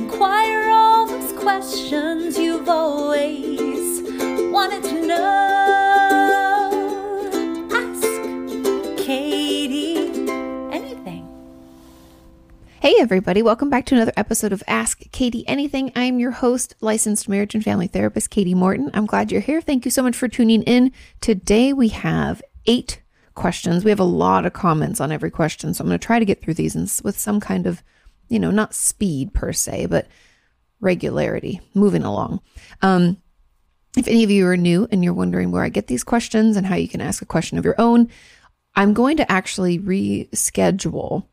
Inquire all those questions you've always wanted to know. Ask Kati anything. Hey, everybody, welcome back to another episode of Ask Kati Anything. I'm your host, licensed marriage and family therapist, Kati Morton. I'm glad you're here. Thank you so much for tuning in. Today we have eight questions. We have a lot of comments on every question, so I'm going to try to get through these with some kind of, you know, not speed per se, but regularity, moving along. Um, if any of you are new and you're wondering where I get these questions and how you can ask a question of your own, I'm going to actually reschedule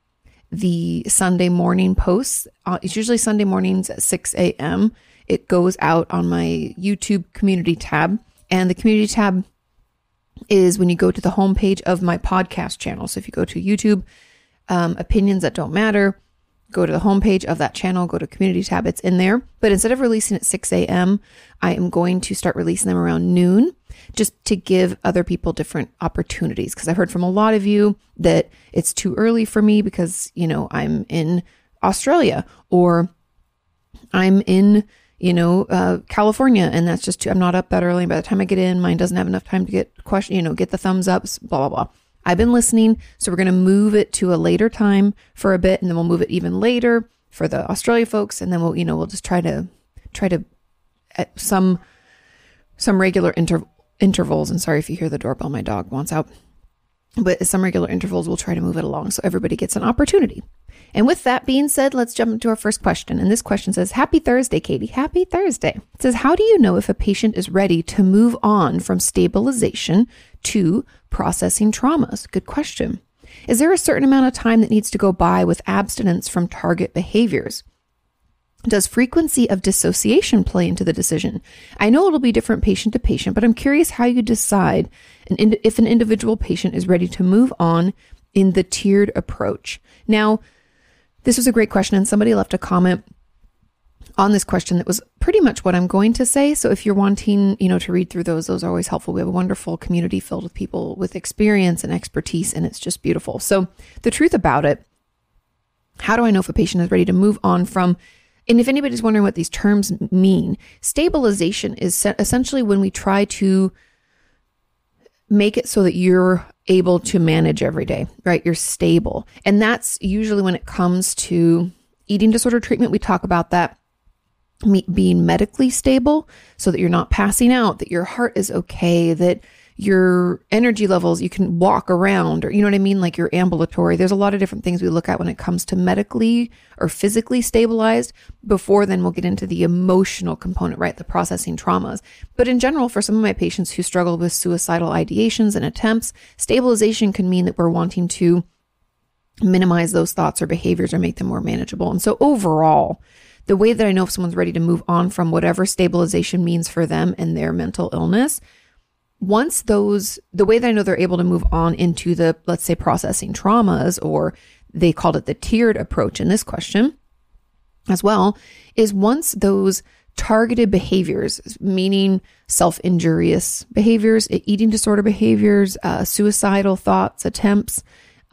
the Sunday morning posts. Uh, it's usually Sunday mornings at 6 a.m. It goes out on my YouTube community tab, and the community tab is when you go to the homepage of my podcast channel. So if you go to YouTube, um, opinions that don't matter, go to the homepage of that channel, go to community tab, it's in there. But instead of releasing at 6 a.m., I am going to start releasing them around noon just to give other people different opportunities. Because I've heard from a lot of you that it's too early for me because, you know, I'm in Australia or I'm in you know, uh, California, and that's just too, I'm not up that early. By the time I get in, mine doesn't have enough time to get question, you know, get the thumbs ups, blah blah blah. I've been listening, so we're gonna move it to a later time for a bit, and then we'll move it even later for the Australia folks, and then we'll, you know, we'll just try to try to at some some regular inter- intervals. And sorry if you hear the doorbell, my dog wants out. But at some regular intervals, we'll try to move it along so everybody gets an opportunity. And with that being said, let's jump into our first question. And this question says, Happy Thursday, Kati. Happy Thursday. It says, How do you know if a patient is ready to move on from stabilization to processing traumas? Good question. Is there a certain amount of time that needs to go by with abstinence from target behaviors? Does frequency of dissociation play into the decision? I know it'll be different patient to patient, but I'm curious how you decide an, if an individual patient is ready to move on in the tiered approach. Now, this was a great question, and somebody left a comment on this question that was pretty much what I'm going to say. So if you're wanting, you know, to read through those, those are always helpful. We have a wonderful community filled with people with experience and expertise, and it's just beautiful. So the truth about it, how do I know if a patient is ready to move on from and if anybody's wondering what these terms mean, stabilization is essentially when we try to make it so that you're able to manage every day, right? You're stable. And that's usually when it comes to eating disorder treatment. We talk about that being medically stable so that you're not passing out, that your heart is okay, that your energy levels, you can walk around, or you know what I mean? Like you're ambulatory. There's a lot of different things we look at when it comes to medically or physically stabilized. Before then, we'll get into the emotional component, right? The processing traumas. But in general, for some of my patients who struggle with suicidal ideations and attempts, stabilization can mean that we're wanting to minimize those thoughts or behaviors or make them more manageable. And so overall, the way that I know if someone's ready to move on from whatever stabilization means for them and their mental illness once those, the way that I know they're able to move on into the, let's say, processing traumas, or they called it the tiered approach in this question as well, is once those targeted behaviors, meaning self injurious behaviors, eating disorder behaviors, uh, suicidal thoughts, attempts,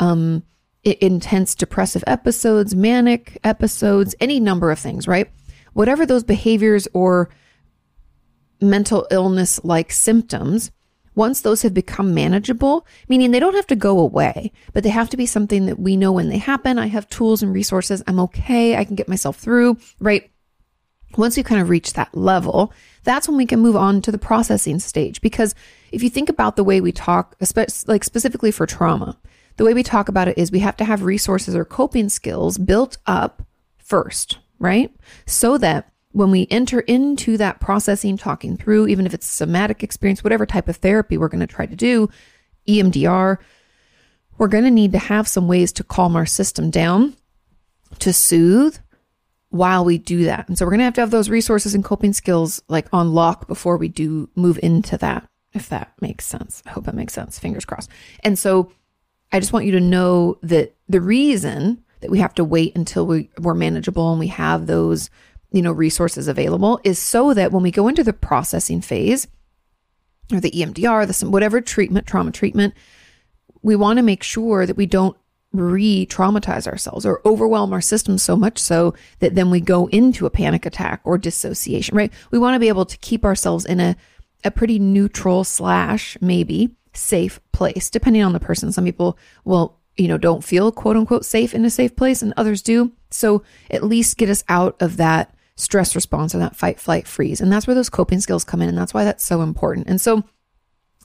um, intense depressive episodes, manic episodes, any number of things, right? Whatever those behaviors or mental illness like symptoms, once those have become manageable, meaning they don't have to go away, but they have to be something that we know when they happen. I have tools and resources. I'm okay. I can get myself through, right? Once we kind of reach that level, that's when we can move on to the processing stage. Because if you think about the way we talk, like specifically for trauma, the way we talk about it is we have to have resources or coping skills built up first, right? So that when we enter into that processing, talking through, even if it's somatic experience, whatever type of therapy we're going to try to do, EMDR, we're going to need to have some ways to calm our system down, to soothe while we do that. And so we're going to have to have those resources and coping skills like on lock before we do move into that, if that makes sense. I hope that makes sense. Fingers crossed. And so I just want you to know that the reason that we have to wait until we, we're manageable and we have those you know, resources available is so that when we go into the processing phase or the EMDR, the whatever treatment, trauma treatment, we want to make sure that we don't re traumatize ourselves or overwhelm our system so much so that then we go into a panic attack or dissociation, right? We want to be able to keep ourselves in a, a pretty neutral slash maybe safe place, depending on the person. Some people will, you know, don't feel quote unquote safe in a safe place and others do. So at least get us out of that stress response or that fight, flight, freeze. And that's where those coping skills come in. And that's why that's so important. And so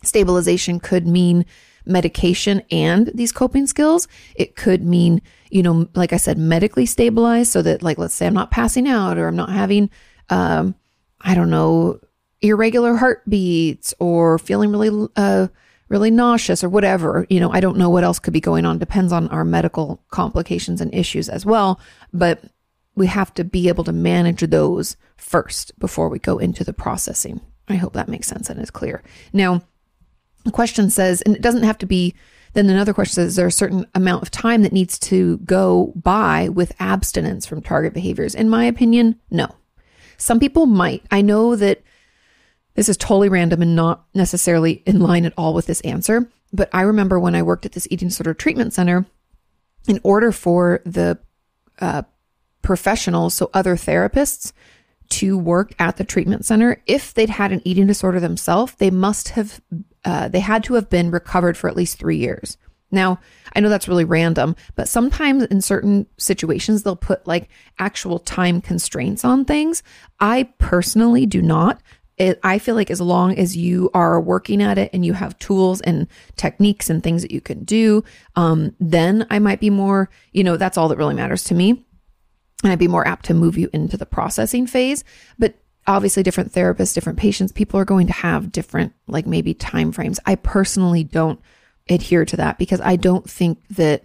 stabilization could mean medication and these coping skills. It could mean, you know, like I said, medically stabilized so that, like, let's say I'm not passing out or I'm not having, um, I don't know, irregular heartbeats or feeling really, uh, really nauseous or whatever. You know, I don't know what else could be going on. Depends on our medical complications and issues as well. But we have to be able to manage those first before we go into the processing. I hope that makes sense and is clear. Now, the question says, and it doesn't have to be, then another question says, is there a certain amount of time that needs to go by with abstinence from target behaviors? In my opinion, no. Some people might. I know that this is totally random and not necessarily in line at all with this answer. But I remember when I worked at this eating disorder treatment center, in order for the uh, professionals, so other therapists, to work at the treatment center, if they'd had an eating disorder themselves, they must have, uh, they had to have been recovered for at least three years. Now, I know that's really random, but sometimes in certain situations, they'll put like actual time constraints on things. I personally do not. It, I feel like as long as you are working at it and you have tools and techniques and things that you can do, um, then I might be more, you know, that's all that really matters to me and I'd be more apt to move you into the processing phase. But obviously, different therapists, different patients, people are going to have different, like maybe time frames. I personally don't adhere to that because I don't think that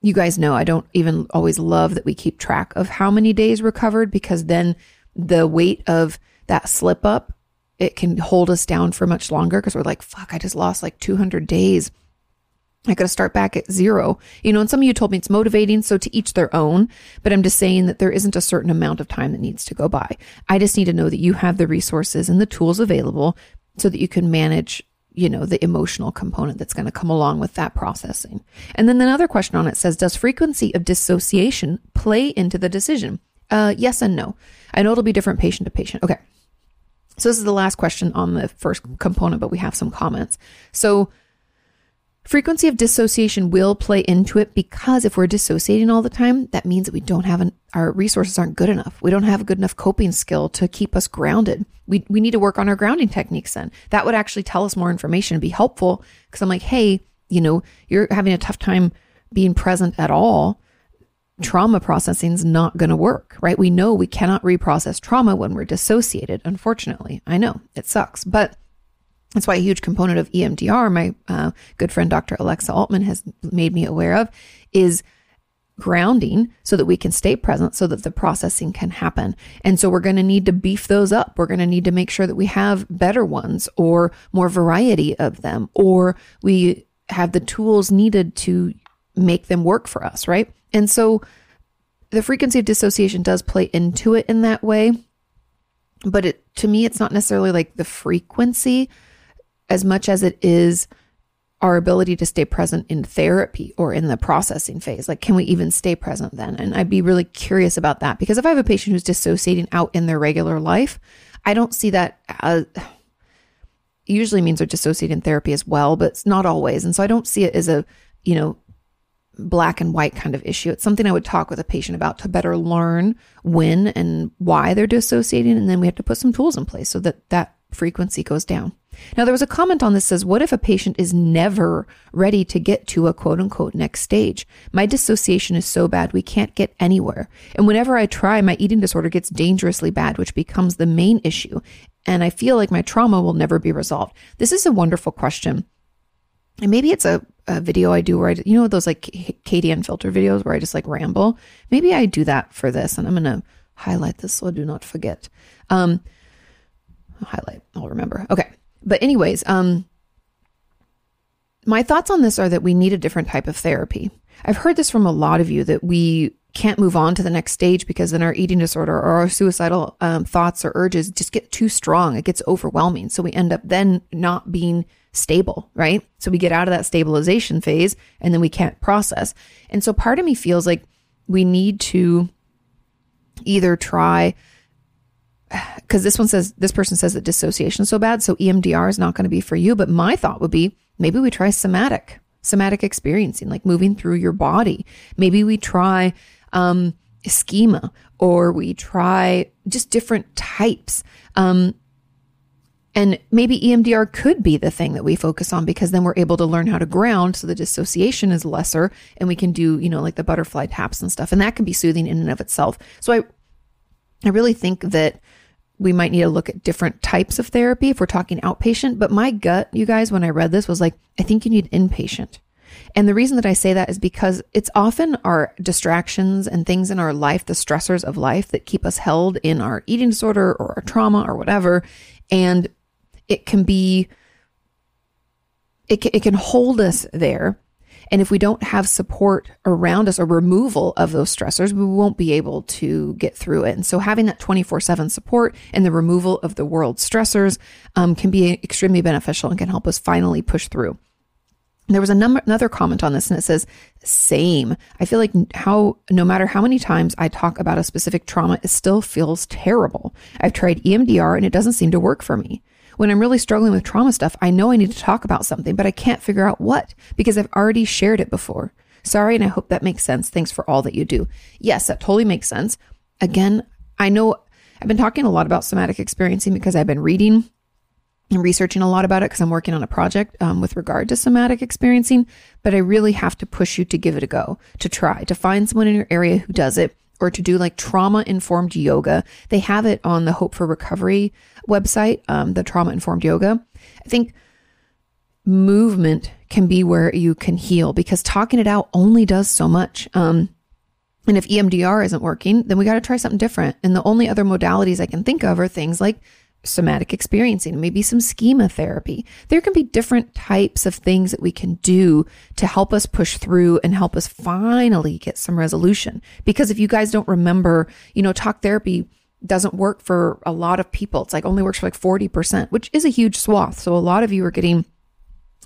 you guys know I don't even always love that we keep track of how many days recovered because then the weight of that slip up it can hold us down for much longer because we're like fuck I just lost like 200 days I got to start back at zero. You know, and some of you told me it's motivating, so to each their own, but I'm just saying that there isn't a certain amount of time that needs to go by. I just need to know that you have the resources and the tools available so that you can manage, you know, the emotional component that's going to come along with that processing. And then another question on it says, does frequency of dissociation play into the decision? Uh, yes and no. I know it'll be different patient to patient. Okay. So this is the last question on the first component, but we have some comments. So, Frequency of dissociation will play into it because if we're dissociating all the time, that means that we don't have an, our resources aren't good enough. We don't have a good enough coping skill to keep us grounded. We, we need to work on our grounding techniques then. That would actually tell us more information and be helpful because I'm like, hey, you know, you're having a tough time being present at all. Trauma processing is not going to work, right? We know we cannot reprocess trauma when we're dissociated. Unfortunately, I know it sucks, but that's why a huge component of EMDR, my uh, good friend Dr. Alexa Altman has made me aware of, is grounding so that we can stay present so that the processing can happen. And so we're going to need to beef those up. We're going to need to make sure that we have better ones or more variety of them, or we have the tools needed to make them work for us, right? And so the frequency of dissociation does play into it in that way. But it, to me, it's not necessarily like the frequency as much as it is our ability to stay present in therapy or in the processing phase. Like, can we even stay present then? And I'd be really curious about that because if I have a patient who's dissociating out in their regular life, I don't see that as uh, usually means they're dissociating therapy as well, but it's not always. And so I don't see it as a, you know, black and white kind of issue. It's something I would talk with a patient about to better learn when and why they're dissociating. And then we have to put some tools in place so that that frequency goes down. Now, there was a comment on this says, What if a patient is never ready to get to a quote unquote next stage? My dissociation is so bad we can't get anywhere. And whenever I try, my eating disorder gets dangerously bad, which becomes the main issue. And I feel like my trauma will never be resolved. This is a wonderful question. And maybe it's a, a video I do where I, you know, those like Kati Unfiltered videos where I just like ramble. Maybe I do that for this and I'm going to highlight this so I do not forget. Um, I'll highlight, I'll remember. Okay. But anyways, um, my thoughts on this are that we need a different type of therapy. I've heard this from a lot of you that we can't move on to the next stage because then our eating disorder or our suicidal um, thoughts or urges just get too strong. It gets overwhelming. So we end up then not being stable, right? So we get out of that stabilization phase and then we can't process. And so part of me feels like we need to either try because this one says this person says that dissociation is so bad so emdr is not going to be for you but my thought would be maybe we try somatic somatic experiencing like moving through your body maybe we try um, schema or we try just different types um, and maybe EMDR could be the thing that we focus on because then we're able to learn how to ground so the dissociation is lesser and we can do, you know, like the butterfly taps and stuff. And that can be soothing in and of itself. So I I really think that we might need to look at different types of therapy if we're talking outpatient. But my gut, you guys, when I read this was like, I think you need inpatient. And the reason that I say that is because it's often our distractions and things in our life, the stressors of life that keep us held in our eating disorder or our trauma or whatever. And it can be, it can, it can hold us there. And if we don't have support around us or removal of those stressors, we won't be able to get through it. And so having that 24 seven support and the removal of the world's stressors um, can be extremely beneficial and can help us finally push through. There was a number, another comment on this, and it says, same. I feel like how, no matter how many times I talk about a specific trauma, it still feels terrible. I've tried EMDR and it doesn't seem to work for me. When I'm really struggling with trauma stuff, I know I need to talk about something, but I can't figure out what because I've already shared it before. Sorry, and I hope that makes sense. Thanks for all that you do. Yes, that totally makes sense. Again, I know I've been talking a lot about somatic experiencing because I've been reading and researching a lot about it because I'm working on a project um, with regard to somatic experiencing. But I really have to push you to give it a go, to try, to find someone in your area who does it, or to do like trauma informed yoga. They have it on the Hope for Recovery website, um, the trauma informed yoga. I think movement can be where you can heal because talking it out only does so much. Um, and if EMDR isn't working, then we got to try something different. And the only other modalities I can think of are things like somatic experiencing, maybe some schema therapy. There can be different types of things that we can do to help us push through and help us finally get some resolution. Because if you guys don't remember, you know, talk therapy doesn't work for a lot of people. It's like only works for like 40%, which is a huge swath. So a lot of you are getting,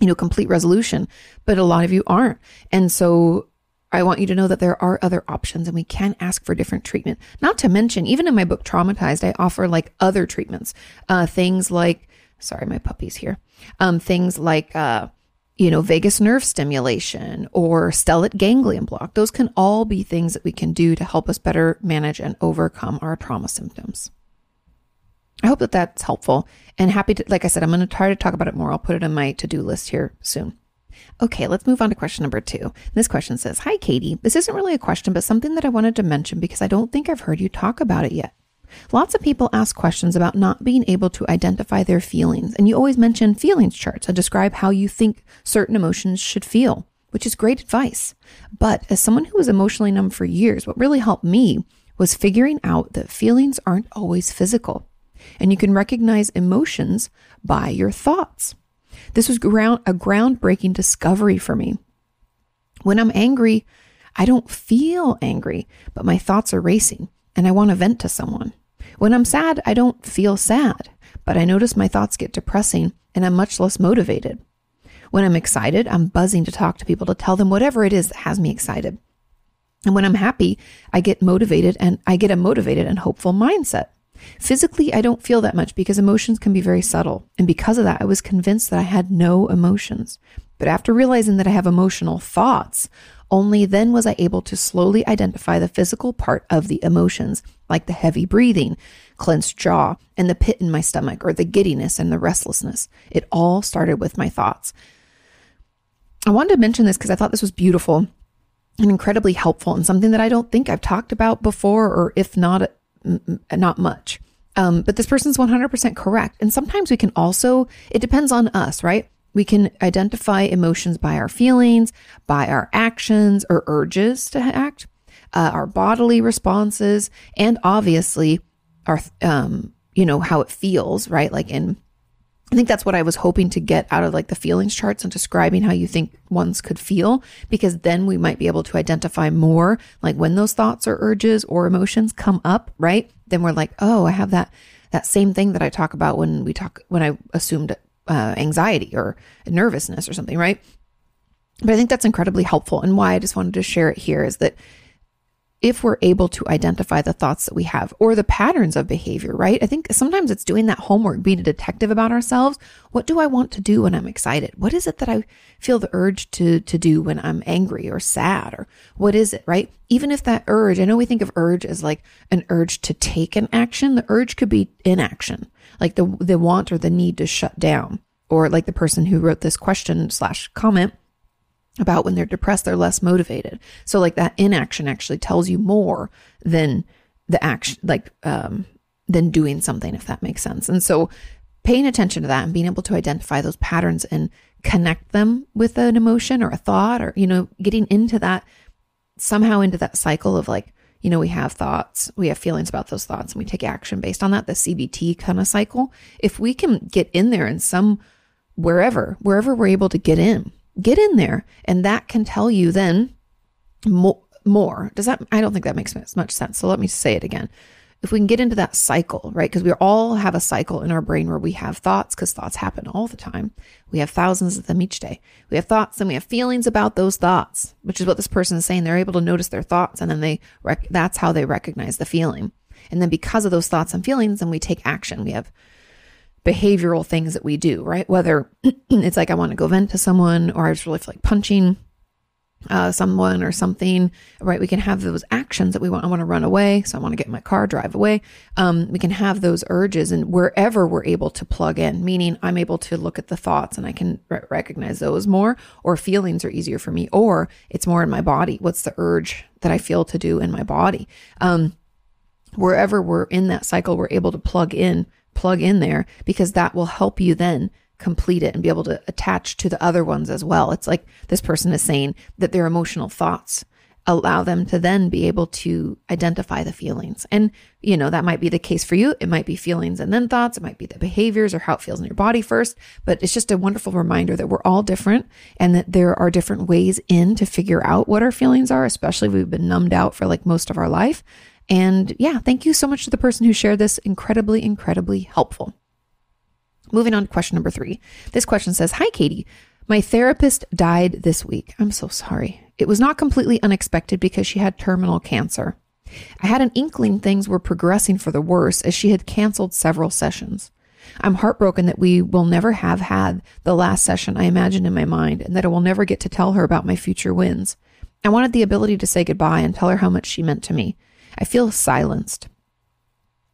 you know, complete resolution, but a lot of you aren't. And so I want you to know that there are other options and we can ask for different treatment. Not to mention, even in my book, Traumatized, I offer like other treatments, uh, things like, sorry, my puppy's here, um, things like, uh, you know, vagus nerve stimulation or stellate ganglion block. Those can all be things that we can do to help us better manage and overcome our trauma symptoms. I hope that that's helpful and happy to, like I said, I'm going to try to talk about it more. I'll put it in my to do list here soon. Okay, let's move on to question number two. This question says Hi, Kati. This isn't really a question, but something that I wanted to mention because I don't think I've heard you talk about it yet. Lots of people ask questions about not being able to identify their feelings, and you always mention feelings charts to describe how you think certain emotions should feel, which is great advice. But as someone who was emotionally numb for years, what really helped me was figuring out that feelings aren't always physical, and you can recognize emotions by your thoughts. This was ground, a groundbreaking discovery for me. When I'm angry, I don't feel angry, but my thoughts are racing and I want to vent to someone. When I'm sad, I don't feel sad, but I notice my thoughts get depressing and I'm much less motivated. When I'm excited, I'm buzzing to talk to people to tell them whatever it is that has me excited. And when I'm happy, I get motivated and I get a motivated and hopeful mindset. Physically, I don't feel that much because emotions can be very subtle. And because of that, I was convinced that I had no emotions. But after realizing that I have emotional thoughts, only then was I able to slowly identify the physical part of the emotions, like the heavy breathing, clenched jaw, and the pit in my stomach, or the giddiness and the restlessness. It all started with my thoughts. I wanted to mention this because I thought this was beautiful and incredibly helpful and something that I don't think I've talked about before, or if not not much. Um, but this person's 100% correct. And sometimes we can also, it depends on us, right? We can identify emotions by our feelings, by our actions or urges to act, uh, our bodily responses, and obviously our, um, you know, how it feels, right? Like in I think that's what I was hoping to get out of like the feelings charts and describing how you think ones could feel, because then we might be able to identify more like when those thoughts or urges or emotions come up, right? Then we're like, oh, I have that, that same thing that I talk about when we talk, when I assumed uh, anxiety or nervousness or something, right? But I think that's incredibly helpful. And why I just wanted to share it here is that if we're able to identify the thoughts that we have or the patterns of behavior, right? I think sometimes it's doing that homework, being a detective about ourselves. What do I want to do when I'm excited? What is it that I feel the urge to, to do when I'm angry or sad or what is it, right? Even if that urge, I know we think of urge as like an urge to take an action. The urge could be inaction, like the, the want or the need to shut down or like the person who wrote this question slash comment about when they're depressed, they're less motivated. So like that inaction actually tells you more than the action, like, um, than doing something, if that makes sense. And so paying attention to that and being able to identify those patterns and connect them with an emotion or a thought or, you know, getting into that somehow into that cycle of like, you know, we have thoughts, we have feelings about those thoughts, and we take action based on that, the CBT kind of cycle. If we can get in there in some wherever, wherever we're able to get in, get in there and that can tell you then more more. Does that i don't think that makes much sense. So let me say it again. If we can get into that cycle right? Because we all have a cycle in our brain where we have thoughts because thoughts happen all the time. We have thousands of them each day. We have thoughts and we have feelings about those thoughts which is what this person is saying. They're able to notice their thoughts and then they rec- that's how they recognize the feeling. And then because of those thoughts and feelings then we take action. We have behavioral things that we do, right? Whether it's like I want to go vent to someone or I just really feel like punching uh, someone or something, right? We can have those actions that we want. I want to run away. So I want to get my car, drive away. Um, we can have those urges and wherever we're able to plug in, meaning I'm able to look at the thoughts and I can re- recognize those more or feelings are easier for me or it's more in my body. What's the urge that I feel to do in my body? Um, wherever we're in that cycle, we're able to plug in plug in there because that will help you then complete it and be able to attach to the other ones as well. It's like this person is saying that their emotional thoughts allow them to then be able to identify the feelings. And, you know, that might be the case for you. It might be feelings and then thoughts. It might be the behaviors or how it feels in your body first. But it's just a wonderful reminder that we're all different and that there are different ways in to figure out what our feelings are, especially if we've been numbed out for like most of our life. And yeah, thank you so much to the person who shared this. Incredibly, incredibly helpful. Moving on to question number three. This question says Hi, Kati. My therapist died this week. I'm so sorry. It was not completely unexpected because she had terminal cancer. I had an inkling things were progressing for the worse as she had canceled several sessions. I'm heartbroken that we will never have had the last session I imagined in my mind and that I will never get to tell her about my future wins. I wanted the ability to say goodbye and tell her how much she meant to me. I feel silenced.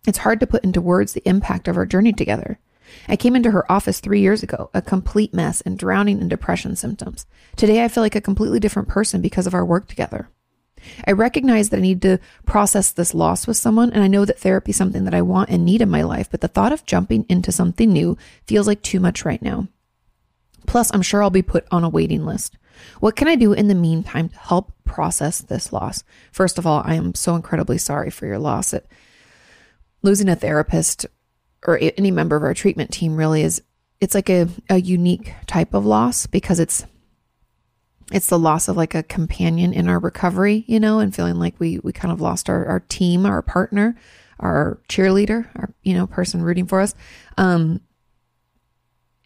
It's hard to put into words the impact of our journey together. I came into her office three years ago, a complete mess and drowning in depression symptoms. Today, I feel like a completely different person because of our work together. I recognize that I need to process this loss with someone, and I know that therapy is something that I want and need in my life, but the thought of jumping into something new feels like too much right now. Plus, I'm sure I'll be put on a waiting list. What can I do in the meantime to help process this loss? First of all, I am so incredibly sorry for your loss. It, losing a therapist or any member of our treatment team really is it's like a, a unique type of loss because it's it's the loss of like a companion in our recovery, you know, and feeling like we we kind of lost our, our team, our partner, our cheerleader, our you know, person rooting for us. Um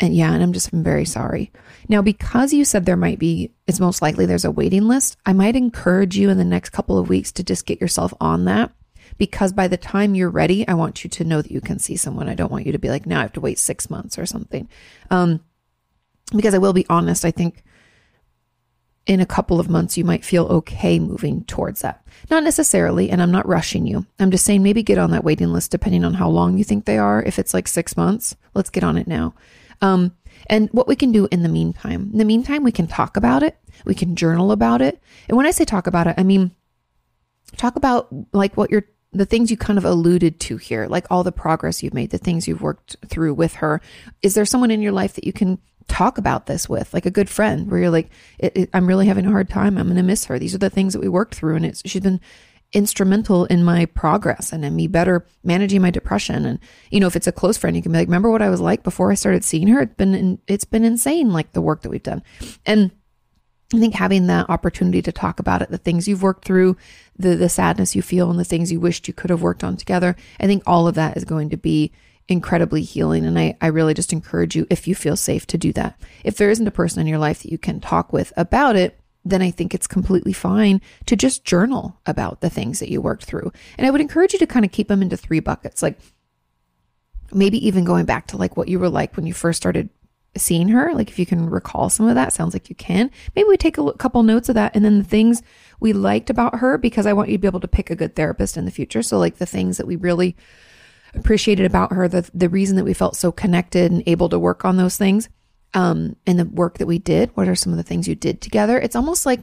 and yeah, and I'm just I'm very sorry. Now, because you said there might be, it's most likely there's a waiting list, I might encourage you in the next couple of weeks to just get yourself on that. Because by the time you're ready, I want you to know that you can see someone. I don't want you to be like, now I have to wait six months or something. Um, because I will be honest, I think in a couple of months, you might feel okay moving towards that. Not necessarily, and I'm not rushing you. I'm just saying maybe get on that waiting list depending on how long you think they are. If it's like six months, let's get on it now. Um, and what we can do in the meantime, in the meantime, we can talk about it. We can journal about it. And when I say talk about it, I mean, talk about like what you're, the things you kind of alluded to here, like all the progress you've made, the things you've worked through with her. Is there someone in your life that you can talk about this with, like a good friend, where you're like, it, it, I'm really having a hard time. I'm going to miss her. These are the things that we worked through, and it's she's been instrumental in my progress and in me better managing my depression. And you know, if it's a close friend, you can be like, "Remember what I was like before I started seeing her? It's been it's been insane, like the work that we've done." And I think having that opportunity to talk about it, the things you've worked through, the the sadness you feel, and the things you wished you could have worked on together, I think all of that is going to be incredibly healing. And I, I really just encourage you, if you feel safe, to do that. If there isn't a person in your life that you can talk with about it, then I think it's completely fine to just journal about the things that you worked through. And I would encourage you to kind of keep them into three buckets, like maybe even going back to like what you were like when you first started seeing her. Like if you can recall some of that, sounds like you can. Maybe we take a couple notes of that and then the things we liked about her because I want you to be able to pick a good therapist in the future. So like the things that we really appreciated about her, the the reason that we felt so connected and able to work on those things, um, and the work that we did. What are some of the things you did together? It's almost like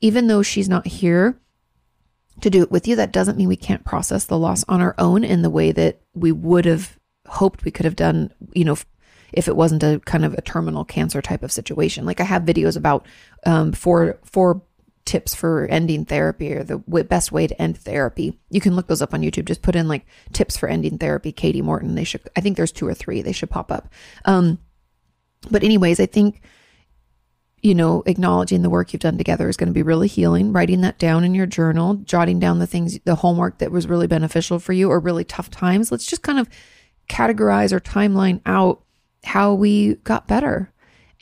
even though she's not here to do it with you, that doesn't mean we can't process the loss on our own in the way that we would have hoped we could have done, you know, if it wasn't a kind of a terminal cancer type of situation. Like I have videos about um, four four tips for ending therapy or the w- best way to end therapy. You can look those up on YouTube. Just put in like tips for ending therapy, Kati Morton. They should. I think there's two or three. They should pop up. Um, but anyways, I think you know, acknowledging the work you've done together is going to be really healing. Writing that down in your journal, jotting down the things, the homework that was really beneficial for you or really tough times. Let's just kind of categorize or timeline out how we got better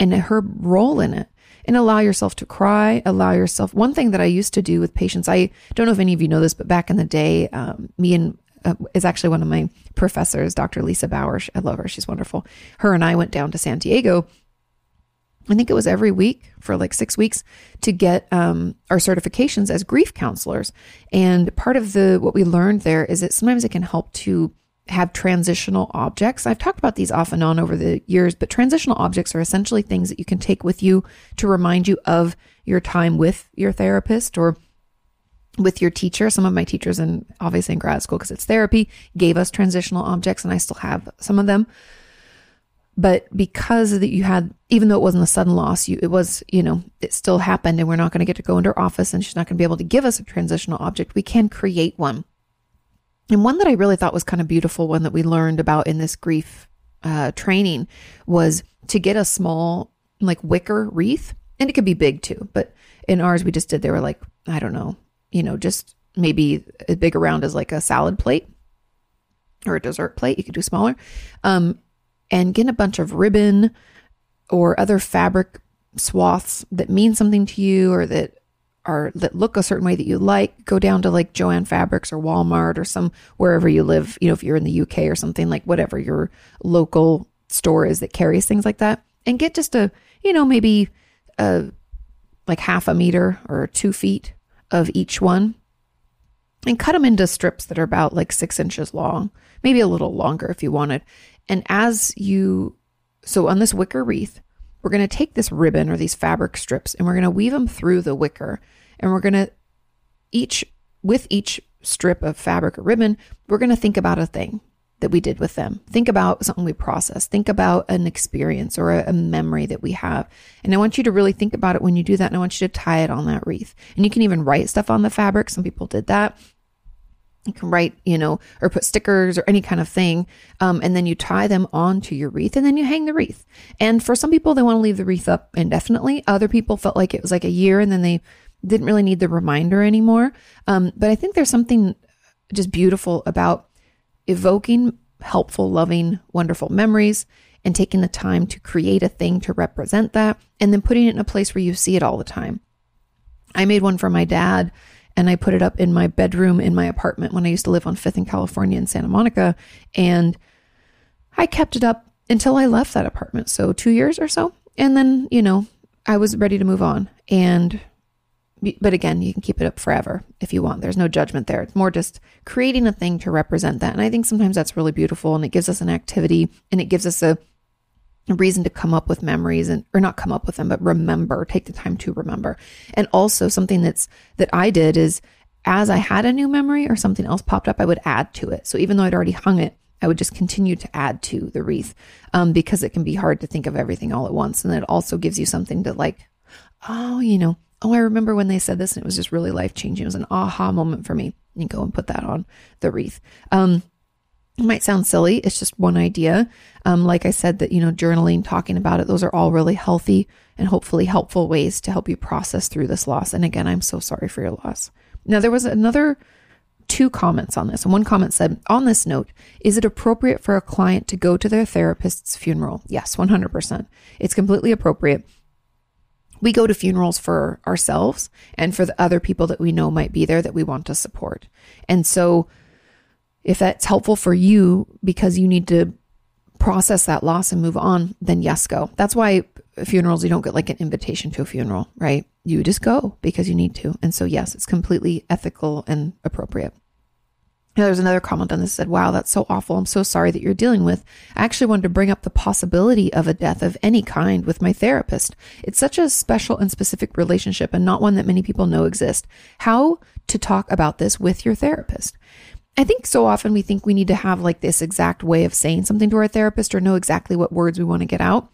and her role in it and allow yourself to cry allow yourself one thing that i used to do with patients i don't know if any of you know this but back in the day um, me and uh, is actually one of my professors dr lisa bauer i love her she's wonderful her and i went down to san diego I think it was every week for like six weeks to get um, our certifications as grief counselors. And part of the what we learned there is that sometimes it can help to have transitional objects. I've talked about these off and on over the years, but transitional objects are essentially things that you can take with you to remind you of your time with your therapist or with your teacher. Some of my teachers, and obviously in grad school, because it's therapy, gave us transitional objects, and I still have some of them. But because that you had, even though it wasn't a sudden loss, you it was, you know, it still happened, and we're not going to get to go into her office, and she's not going to be able to give us a transitional object. We can create one and one that I really thought was kind of beautiful, one that we learned about in this grief uh, training was to get a small, like wicker wreath. And it could be big too. But in ours, we just did, they were like, I don't know, you know, just maybe as big around as like a salad plate or a dessert plate. You could do smaller. Um, and get a bunch of ribbon or other fabric swaths that mean something to you or that are that look a certain way that you like, go down to like Joann Fabrics or Walmart or some wherever you live, you know, if you're in the UK or something like whatever your local store is that carries things like that and get just a, you know, maybe a like half a meter or two feet of each one and cut them into strips that are about like six inches long, maybe a little longer if you wanted. And as you, so on this wicker wreath, we're going to take this ribbon or these fabric strips and we're going to weave them through the wicker. And we're going to each, with each strip of fabric or ribbon, we're going to think about a thing that we did with them. Think about something we processed. Think about an experience or a, a, memory that we have. And I want you to really think about it when you do that. And I want you to tie it on that wreath. And you can even write stuff on the fabric. Some people did that. You can write, you know, or put stickers or any kind of thing. Um, and then you tie them onto your wreath and then you hang the wreath. And for some people, they want to leave the wreath up indefinitely. Other people felt like it was like a year and then they didn't really need the reminder anymore. Um, but I think there's something just beautiful about evoking helpful, loving, wonderful memories and taking the time to create a thing to represent that and then putting it in a place where you see it all the time. I made one for my dad and I put it up in my bedroom in my apartment when I used to live on 5th in California in Santa Monica. And I kept it up until I left that apartment. So, two years or so. And then, you know, I was ready to move on. And, but again, you can keep it up forever if you want. There's no judgment there. It's more just creating a thing to represent that. And I think sometimes that's really beautiful and it gives us an activity and it gives us a, a reason to come up with memories and or not come up with them but remember take the time to remember and also something that's that i did is as i had a new memory or something else popped up i would add to it so even though i'd already hung it i would just continue to add to the wreath um, because it can be hard to think of everything all at once and it also gives you something to like oh you know oh i remember when they said this and it was just really life changing it was an aha moment for me you go and put that on the wreath um, it might sound silly. It's just one idea. Um, like I said, that, you know, journaling, talking about it, those are all really healthy and hopefully helpful ways to help you process through this loss. And again, I'm so sorry for your loss. Now, there was another two comments on this. And one comment said, on this note, is it appropriate for a client to go to their therapist's funeral? Yes, 100%. It's completely appropriate. We go to funerals for ourselves and for the other people that we know might be there that we want to support. And so if that's helpful for you because you need to process that loss and move on, then yes, go. That's why funerals, you don't get like an invitation to a funeral, right? You just go because you need to. And so, yes, it's completely ethical and appropriate. Now, there's another comment on this that said, Wow, that's so awful. I'm so sorry that you're dealing with. I actually wanted to bring up the possibility of a death of any kind with my therapist. It's such a special and specific relationship and not one that many people know exists. How to talk about this with your therapist. I think so often we think we need to have like this exact way of saying something to our therapist or know exactly what words we want to get out.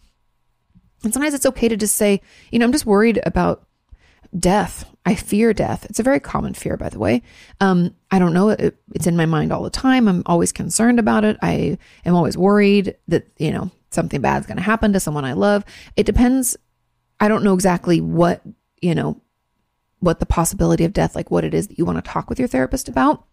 And sometimes it's okay to just say, you know, I'm just worried about death. I fear death. It's a very common fear, by the way. Um, I don't know. It, it's in my mind all the time. I'm always concerned about it. I am always worried that, you know, something bad is going to happen to someone I love. It depends. I don't know exactly what, you know, what the possibility of death, like what it is that you want to talk with your therapist about.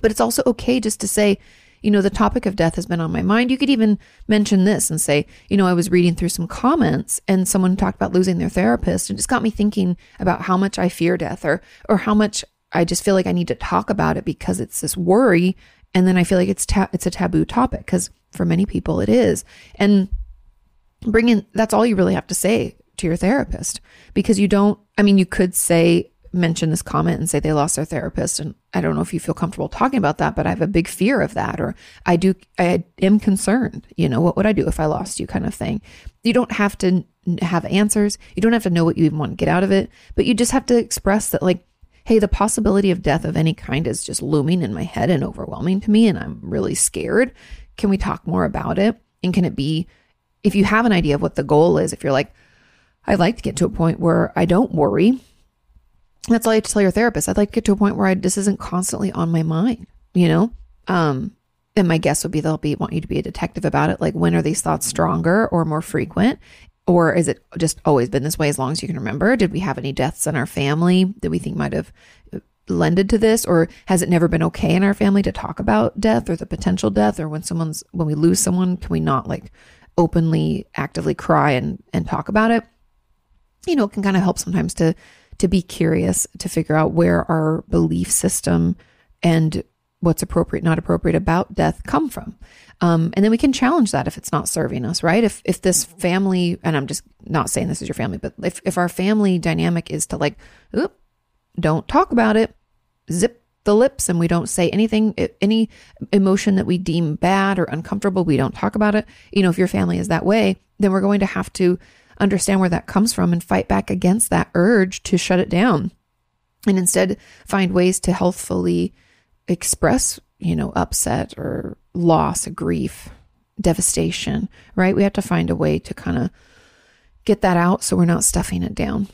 But it's also okay just to say, you know, the topic of death has been on my mind. You could even mention this and say, you know, I was reading through some comments and someone talked about losing their therapist and it just got me thinking about how much I fear death or or how much I just feel like I need to talk about it because it's this worry and then I feel like it's ta- it's a taboo topic because for many people it is. And bring in that's all you really have to say to your therapist because you don't I mean you could say mention this comment and say they lost their therapist and I don't know if you feel comfortable talking about that but I have a big fear of that or I do I am concerned you know what would I do if I lost you kind of thing. You don't have to have answers. You don't have to know what you even want to get out of it but you just have to express that like hey the possibility of death of any kind is just looming in my head and overwhelming to me and I'm really scared. Can we talk more about it? And can it be if you have an idea of what the goal is if you're like I'd like to get to a point where I don't worry that's all you have to tell your therapist. I'd like to get to a point where I, this isn't constantly on my mind, you know? Um, and my guess would be they'll be want you to be a detective about it. Like when are these thoughts stronger or more frequent? Or is it just always been this way as long as you can remember? Did we have any deaths in our family that we think might have uh, lended to this? Or has it never been okay in our family to talk about death or the potential death? Or when someone's, when we lose someone, can we not like openly, actively cry and, and talk about it? You know, it can kind of help sometimes to to be curious to figure out where our belief system and what's appropriate, not appropriate about death come from. Um, and then we can challenge that if it's not serving us, right? If if this family, and I'm just not saying this is your family, but if if our family dynamic is to like, oop, don't talk about it, zip the lips, and we don't say anything, any emotion that we deem bad or uncomfortable, we don't talk about it. You know, if your family is that way, then we're going to have to understand where that comes from and fight back against that urge to shut it down and instead find ways to healthfully express, you know, upset or loss, grief, devastation, right? We have to find a way to kind of get that out so we're not stuffing it down.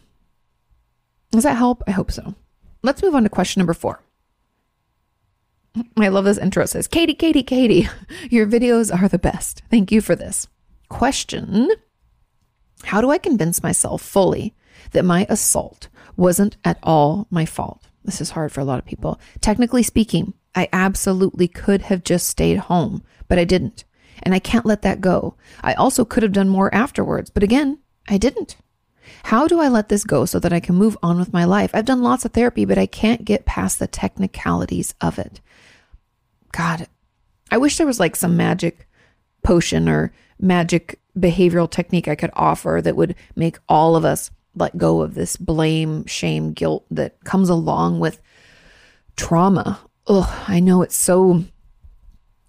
Does that help? I hope so. Let's move on to question number four. I love this intro. It says, Kati, Kati, Kati, your videos are the best. Thank you for this. Question how do I convince myself fully that my assault wasn't at all my fault? This is hard for a lot of people. Technically speaking, I absolutely could have just stayed home, but I didn't. And I can't let that go. I also could have done more afterwards, but again, I didn't. How do I let this go so that I can move on with my life? I've done lots of therapy, but I can't get past the technicalities of it. God, I wish there was like some magic potion or magic behavioral technique I could offer that would make all of us let go of this blame, shame, guilt that comes along with trauma. Ugh, I know it's so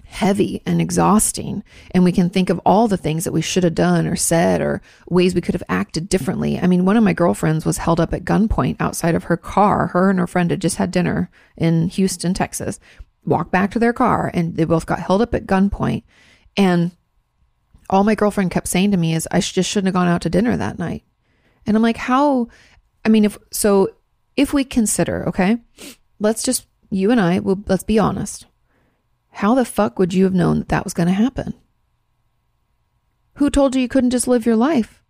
heavy and exhausting. And we can think of all the things that we should have done or said or ways we could have acted differently. I mean, one of my girlfriends was held up at gunpoint outside of her car. Her and her friend had just had dinner in Houston, Texas, walked back to their car, and they both got held up at gunpoint. And all my girlfriend kept saying to me is I just shouldn't have gone out to dinner that night. And I'm like, how? I mean, if so, if we consider, okay, let's just, you and I, will let's be honest. How the fuck would you have known that that was going to happen? Who told you you couldn't just live your life?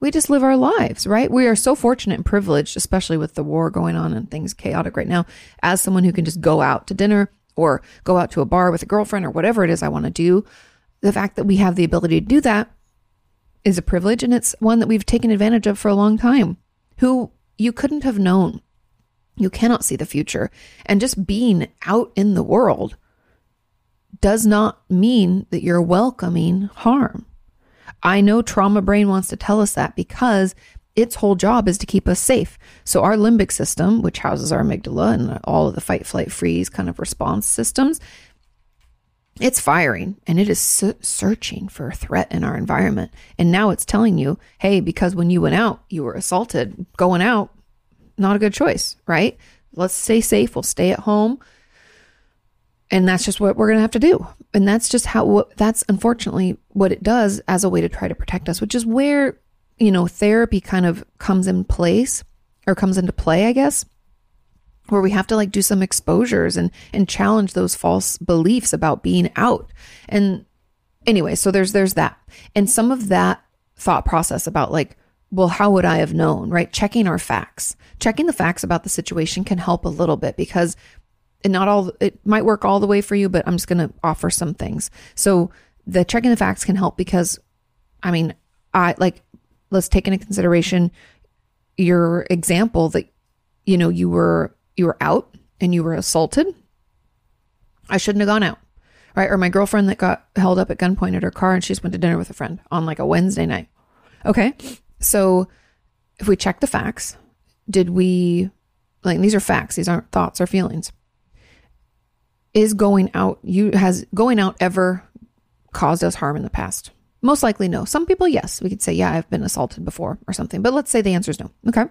we just live our lives, right? We are so fortunate and privileged, especially with the war going on and things chaotic right now, as someone who can just go out to dinner or go out to a bar with a girlfriend or whatever it is I want to do. The fact that we have the ability to do that is a privilege and it's one that we've taken advantage of for a long time. Who you couldn't have known. You cannot see the future. And just being out in the world does not mean that you're welcoming harm. I know trauma brain wants to tell us that because its whole job is to keep us safe. So our limbic system, which houses our amygdala and all of the fight, flight, freeze kind of response systems, it's firing and it is searching for a threat in our environment. And now it's telling you, hey, because when you went out, you were assaulted, going out, not a good choice, right? Let's stay safe. We'll stay at home. And that's just what we're going to have to do. And that's just how, that's unfortunately what it does as a way to try to protect us, which is where, you know, therapy kind of comes in place or comes into play, I guess, where we have to like do some exposures and, and challenge those false beliefs about being out. And anyway, so there's, there's that. And some of that thought process about like, well, how would I have known, right? Checking our facts, checking the facts about the situation can help a little bit because and not all it might work all the way for you but i'm just going to offer some things so the checking the facts can help because i mean i like let's take into consideration your example that you know you were you were out and you were assaulted. I shouldn't have gone out right? Or my girlfriend that got held up at gunpoint at her car and she just went to dinner with a friend on like a wednesday night. Okay. So if we check the facts did we like these are facts. These aren't thoughts or feelings. Is going out you has going out ever caused us harm in the past most likely no. Some people yes. We could say yeah i've been assaulted before or something. But let's say the answer is no. Okay.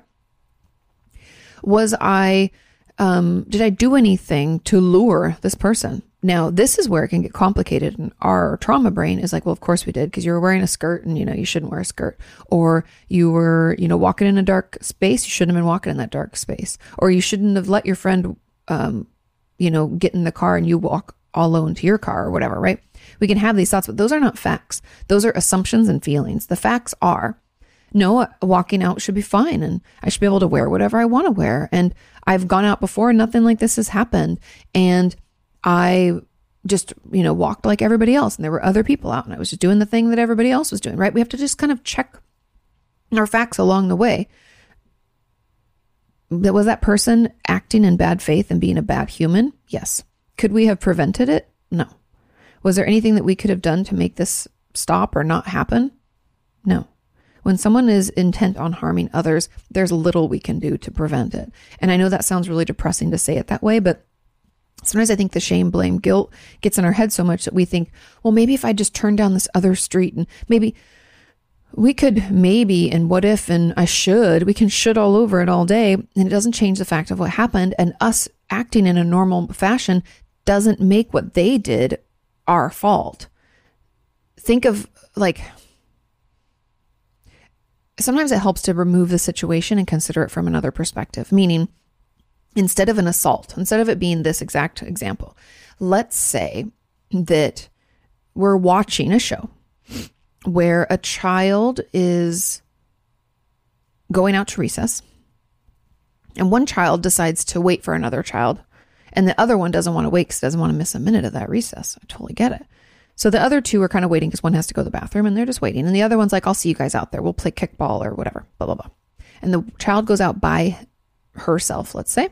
Was i um, did i do anything to lure this person? Now this is where it can get complicated and our trauma brain is like well of course we did because you were wearing a skirt and you know you shouldn't wear a skirt. Or you were you know walking in a dark space you shouldn't have been walking in that dark space. Or you shouldn't have let your friend um, you know, get in the car and you walk all alone to your car or whatever, right? We can have these thoughts, but those are not facts. Those are assumptions and feelings. The facts are no, walking out should be fine and I should be able to wear whatever I want to wear. And I've gone out before and nothing like this has happened. And I just, you know, walked like everybody else and there were other people out and I was just doing the thing that everybody else was doing, right? We have to just kind of check our facts along the way was that person acting in bad faith and being a bad human? Yes. Could we have prevented it? No. Was there anything that we could have done to make this stop or not happen? No. When someone is intent on harming others, there's little we can do to prevent it. And I know that sounds really depressing to say it that way, but sometimes I think the shame, blame, guilt gets in our head so much that we think, well, maybe if I just turn down this other street and maybe we could maybe and what if and I should, we can should all over it all day. And it doesn't change the fact of what happened. And us acting in a normal fashion doesn't make what they did our fault. Think of like, sometimes it helps to remove the situation and consider it from another perspective, meaning instead of an assault, instead of it being this exact example, let's say that we're watching a show where a child is going out to recess and one child decides to wait for another child and the other one doesn't want to wait because doesn't want to miss a minute of that recess. I totally get it. So the other two are kind of waiting because one has to go to the bathroom and they're just waiting. And the other one's like, I'll see you guys out there. We'll play kickball or whatever, blah, blah, blah. And the child goes out by herself, let's say.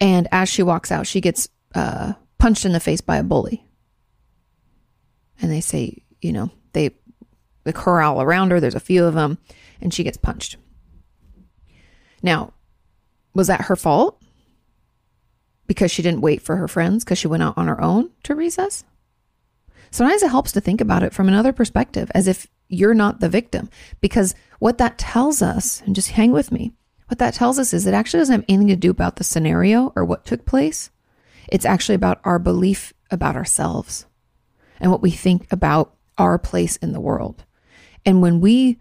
And as she walks out, she gets uh, punched in the face by a bully. And they say, you know, they the corral around her. There's a few of them, and she gets punched. Now, was that her fault? Because she didn't wait for her friends because she went out on her own to recess? Sometimes it helps to think about it from another perspective, as if you're not the victim. Because what that tells us, and just hang with me, what that tells us is it actually doesn't have anything to do about the scenario or what took place. It's actually about our belief about ourselves and what we think about our place in the world. And when we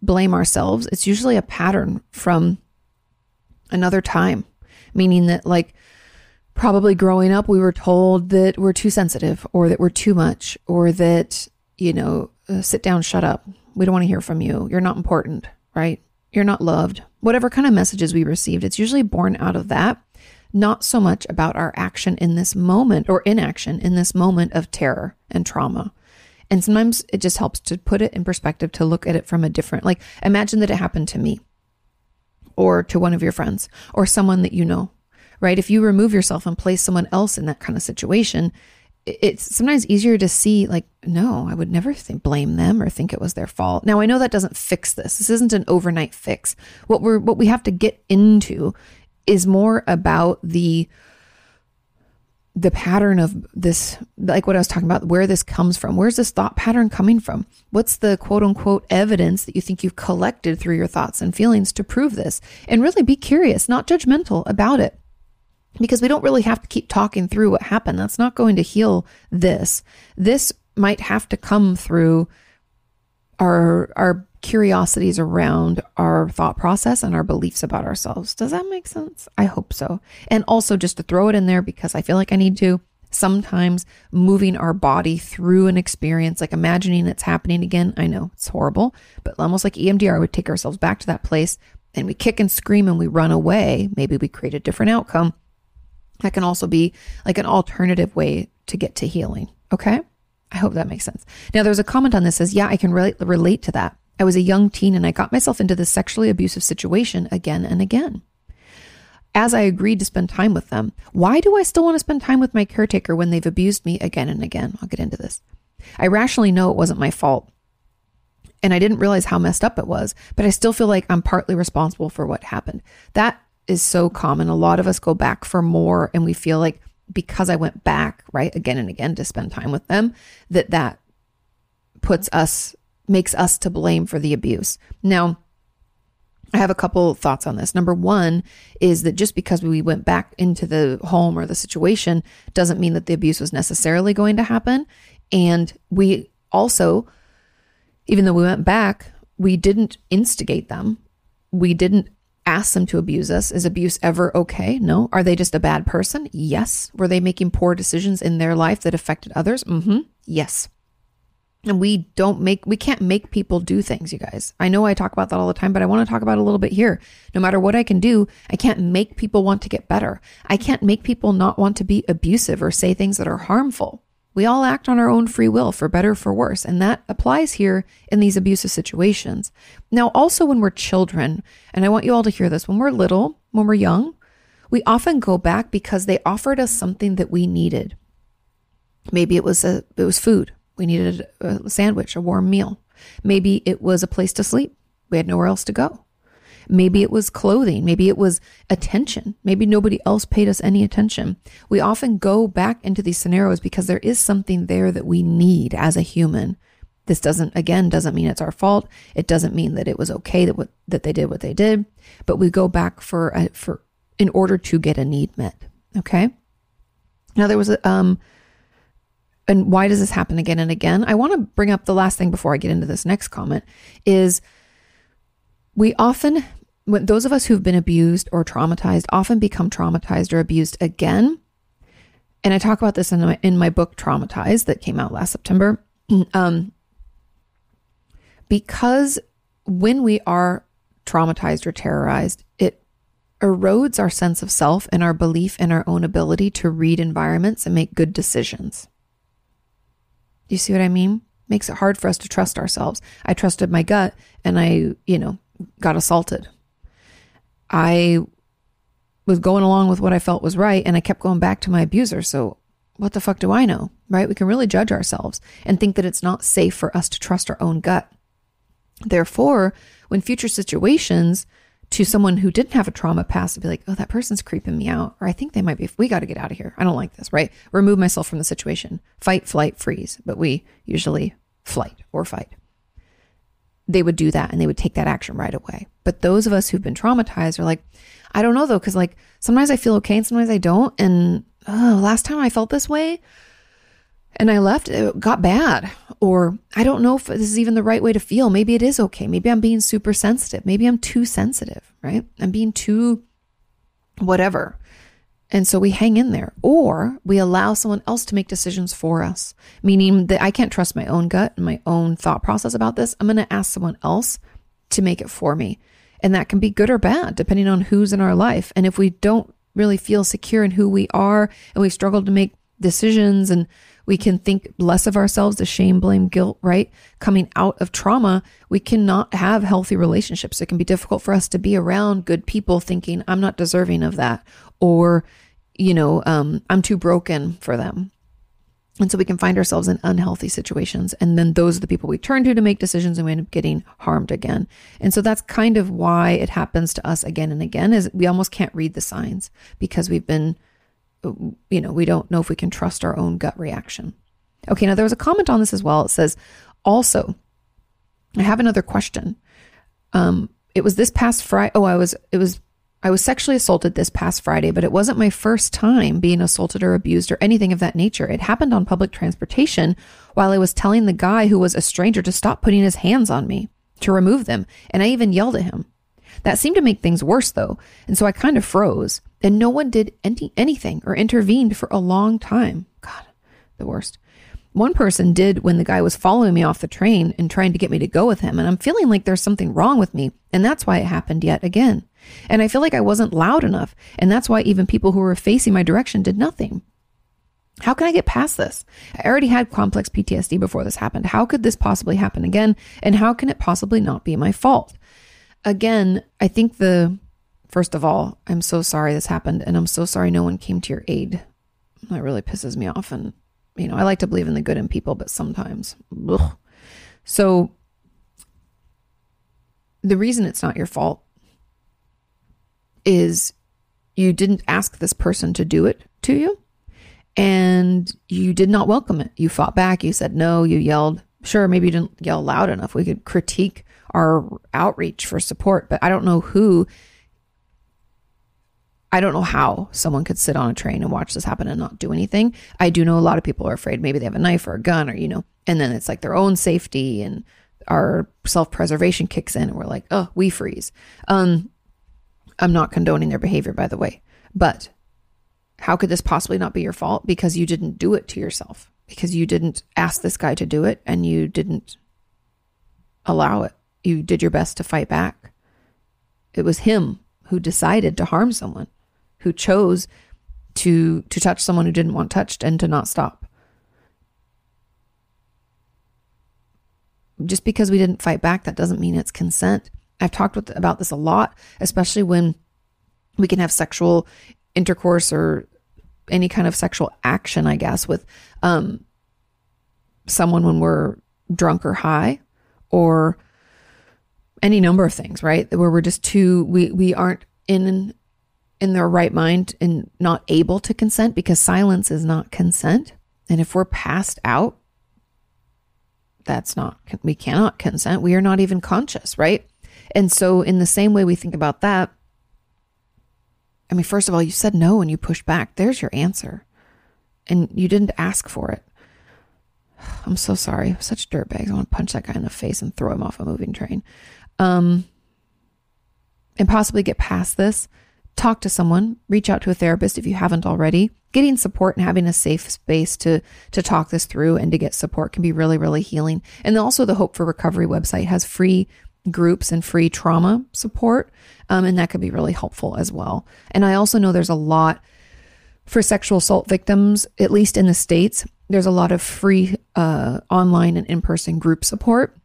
blame ourselves, it's usually a pattern from another time, meaning that, like, probably growing up, we were told that we're too sensitive or that we're too much or that, you know, uh, sit down, shut up, We don't want to hear from you. You're not important, right? You're not loved. Whatever kind of messages we received, it's usually born out of that, not so much about our action in this moment or inaction in this moment of terror and trauma. And sometimes it just helps to put it in perspective to look at it from a different, like, imagine that it happened to me or to one of your friends or someone that you know, right? If you remove yourself and place someone else in that kind of situation, it's sometimes easier to see like no i would never think, blame them or think it was their fault. Now i know that doesn't fix this. This isn't an overnight fix. What we're what we have to get into is more about the the pattern of this like what i was talking about where this comes from. Where's this thought pattern coming from? What's the quote unquote evidence that you think you've collected through your thoughts and feelings to prove this? And really be curious not judgmental about it because we don't really have to keep talking through what happened. That's not going to heal this. This might have to come through our our curiosities around our thought process and our beliefs about ourselves. Does that make sense? I hope so. And also just to throw it in there because I feel like I need to sometimes moving our body through an experience like imagining it's happening again. I know it's horrible, but almost like EMDR would take ourselves back to that place and we kick and scream and we run away. Maybe we create a different outcome that can also be like an alternative way to get to healing. Okay. I hope that makes sense. Now, there's a comment on this says, Yeah, I can relate, relate to that. I was a young teen and I got myself into this sexually abusive situation again and again. As I agreed to spend time with them, why do I still want to spend time with my caretaker when they've abused me again and again? I'll get into this. I rationally know it wasn't my fault. And I didn't realize how messed up it was, but I still feel like I'm partly responsible for what happened. That is so common. A lot of us go back for more and we feel like because I went back, right, again and again to spend time with them, that that puts us makes us to blame for the abuse. Now, I have a couple thoughts on this. Number one is that just because we went back into the home or the situation doesn't mean that the abuse was necessarily going to happen. And we also, even though we went back, we didn't instigate them. We didn't ask them to abuse us. Is abuse ever okay? No. Are they just a bad person? Yes. Were they making poor decisions in their life that affected others? Mm-hmm. Yes. And we don't make, we can't make people do things, you guys. I know I talk about that all the time, but I want to talk about a little bit here. No matter what I can do, I can't make people want to get better. I can't make people not want to be abusive or say things that are harmful. We all act on our own free will for better for worse. And that applies here in these abusive situations. Now, also when we're children, and I want you all to hear this, when we're little, when we're young, we often go back because they offered us something that we needed. Maybe it was a, it was food. We needed a sandwich, a warm meal. Maybe it was a place to sleep. We had nowhere else to go. Maybe it was clothing. Maybe it was attention. Maybe nobody else paid us any attention. We often go back into these scenarios because there is something there that we need as a human. This doesn't, again, doesn't mean it's our fault. It doesn't mean that it was okay that that they did what they did, but we go back for, a, for, in order to get a need met. Okay. Now there was a, um, and why does this happen again and again? I want to bring up the last thing before I get into this next comment is we often when those of us who've been abused or traumatized often become traumatized or abused again. And I talk about this in my, in my book Traumatized that came out last September. Um, because when we are traumatized or terrorized, it erodes our sense of self and our belief in our own ability to read environments and make good decisions. You see what I mean? Makes it hard for us to trust ourselves. I trusted my gut and I, you know, got assaulted I was going along with what I felt was right and I kept going back to my abuser. So what the fuck do I know? Right? We can really judge ourselves and think that it's not safe for us to trust our own gut. Therefore, when future situations to someone who didn't have a trauma past to be like, oh, that person's creeping me out, or I think they might be, we got to get out of here. I don't like this, right? Remove myself from the situation. Fight, flight, freeze. But we usually flight or fight they would do that and they would take that action right away. But those of us who've been traumatized are like, I don't know though, because like sometimes I feel okay and sometimes I don't. And oh, last time I felt this way and I left, it got bad. Or I don't know if this is even the right way to feel. Maybe it is okay. Maybe I'm being super sensitive. Maybe I'm too sensitive, right? I'm being too whatever. And so we hang in there, or we allow someone else to make decisions for us, meaning that I can't trust my own gut and my own thought process about this. I'm going to ask someone else to make it for me. And that can be good or bad, depending on who's in our life. And if we don't really feel secure in who we are and we struggle to make decisions and we can think less of ourselves, the shame, blame, guilt, right? Coming out of trauma, we cannot have healthy relationships. It can be difficult for us to be around good people thinking, I'm not deserving of that, or, you know, um, I'm too broken for them. And so we can find ourselves in unhealthy situations. And then those are the people we turn to to make decisions and we end up getting harmed again. And so that's kind of why it happens to us again and again is we almost can't read the signs because we've been you know, we don't know if we can trust our own gut reaction. Okay, now there was a comment on this as well. It says, also, I have another question. Um, it was this past Friday. Oh, I was, it was, I was sexually assaulted this past Friday, but it wasn't my first time being assaulted or abused or anything of that nature. It happened on public transportation while I was telling the guy who was a stranger to stop putting his hands on me, to remove them. And I even yelled at him. That seemed to make things worse though. And so I kind of froze and no one did any, anything or intervened for a long time. God, the worst. One person did when the guy was following me off the train and trying to get me to go with him. And I'm feeling like there's something wrong with me. And that's why it happened yet again. And I feel like I wasn't loud enough. And that's why even people who were facing my direction did nothing. How can I get past this? I already had complex PTSD before this happened. How could this possibly happen again? And how can it possibly not be my fault? Again, I think the First of all, I'm so sorry this happened, and I'm so sorry no one came to your aid. That really pisses me off. And, you know, I like to believe in the good in people, but sometimes. Ugh. So, the reason it's not your fault is you didn't ask this person to do it to you, and you did not welcome it. You fought back, you said no, you yelled. Sure, maybe you didn't yell loud enough. We could critique our outreach for support, but I don't know who I don't know how someone could sit on a train and watch this happen and not do anything. I do know a lot of people are afraid. Maybe they have a knife or a gun or, you know, and then it's like their own safety and our self preservation kicks in and we're like, oh, we freeze. Um, I'm not condoning their behavior, by the way, but how could this possibly not be your fault? Because you didn't do it to yourself, because you didn't ask this guy to do it and you didn't allow it. You did your best to fight back. It was him who decided to harm someone who chose to to touch someone who didn't want touched and to not stop. Just because we didn't fight back, that doesn't mean it's consent. I've talked with, about this a lot, especially when we can have sexual intercourse or any kind of sexual action, I guess, with um, someone when we're drunk or high, or any number of things, right? Where we're just too we we aren't in in their right mind and not able to consent because silence is not consent. And if we're passed out, that's not, we cannot consent. We are not even conscious, right? And so, in the same way we think about that, I mean, first of all, you said no and you pushed back. There's your answer. And you didn't ask for it. I'm so sorry. Such dirtbags. I want to punch that guy in the face and throw him off a moving train. Um, and possibly get past this talk to someone, reach out to a therapist if you haven't already. Getting support and having a safe space to to talk this through and to get support can be really really healing. And also the Hope for Recovery website has free groups and free trauma support, um, and that could be really helpful as well. And I also know there's a lot for sexual assault victims, at least in the states. There's a lot of free uh, online and in person group support.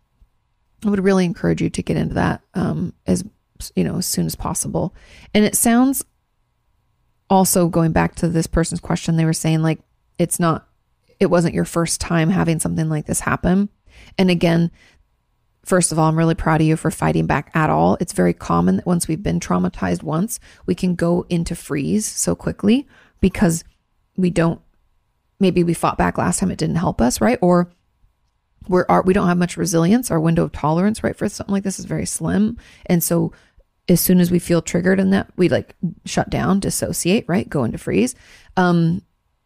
I would really encourage you to get into that um, as you know, as soon as possible. And it sounds also going back to this person's question, they were saying like it's not it wasn't your first time having something like this happen. And again, first of all, I'm really proud of you for fighting back at all. It's very common that once we've been traumatized once, we can go into freeze so quickly because we don't maybe we fought back last time it didn't help us, right? Or we're our, we don't have much resilience. Our window of tolerance, right, for something like this is very slim. And so as soon as we feel triggered in that, we like shut down, dissociate, right? Go into freeze. Um,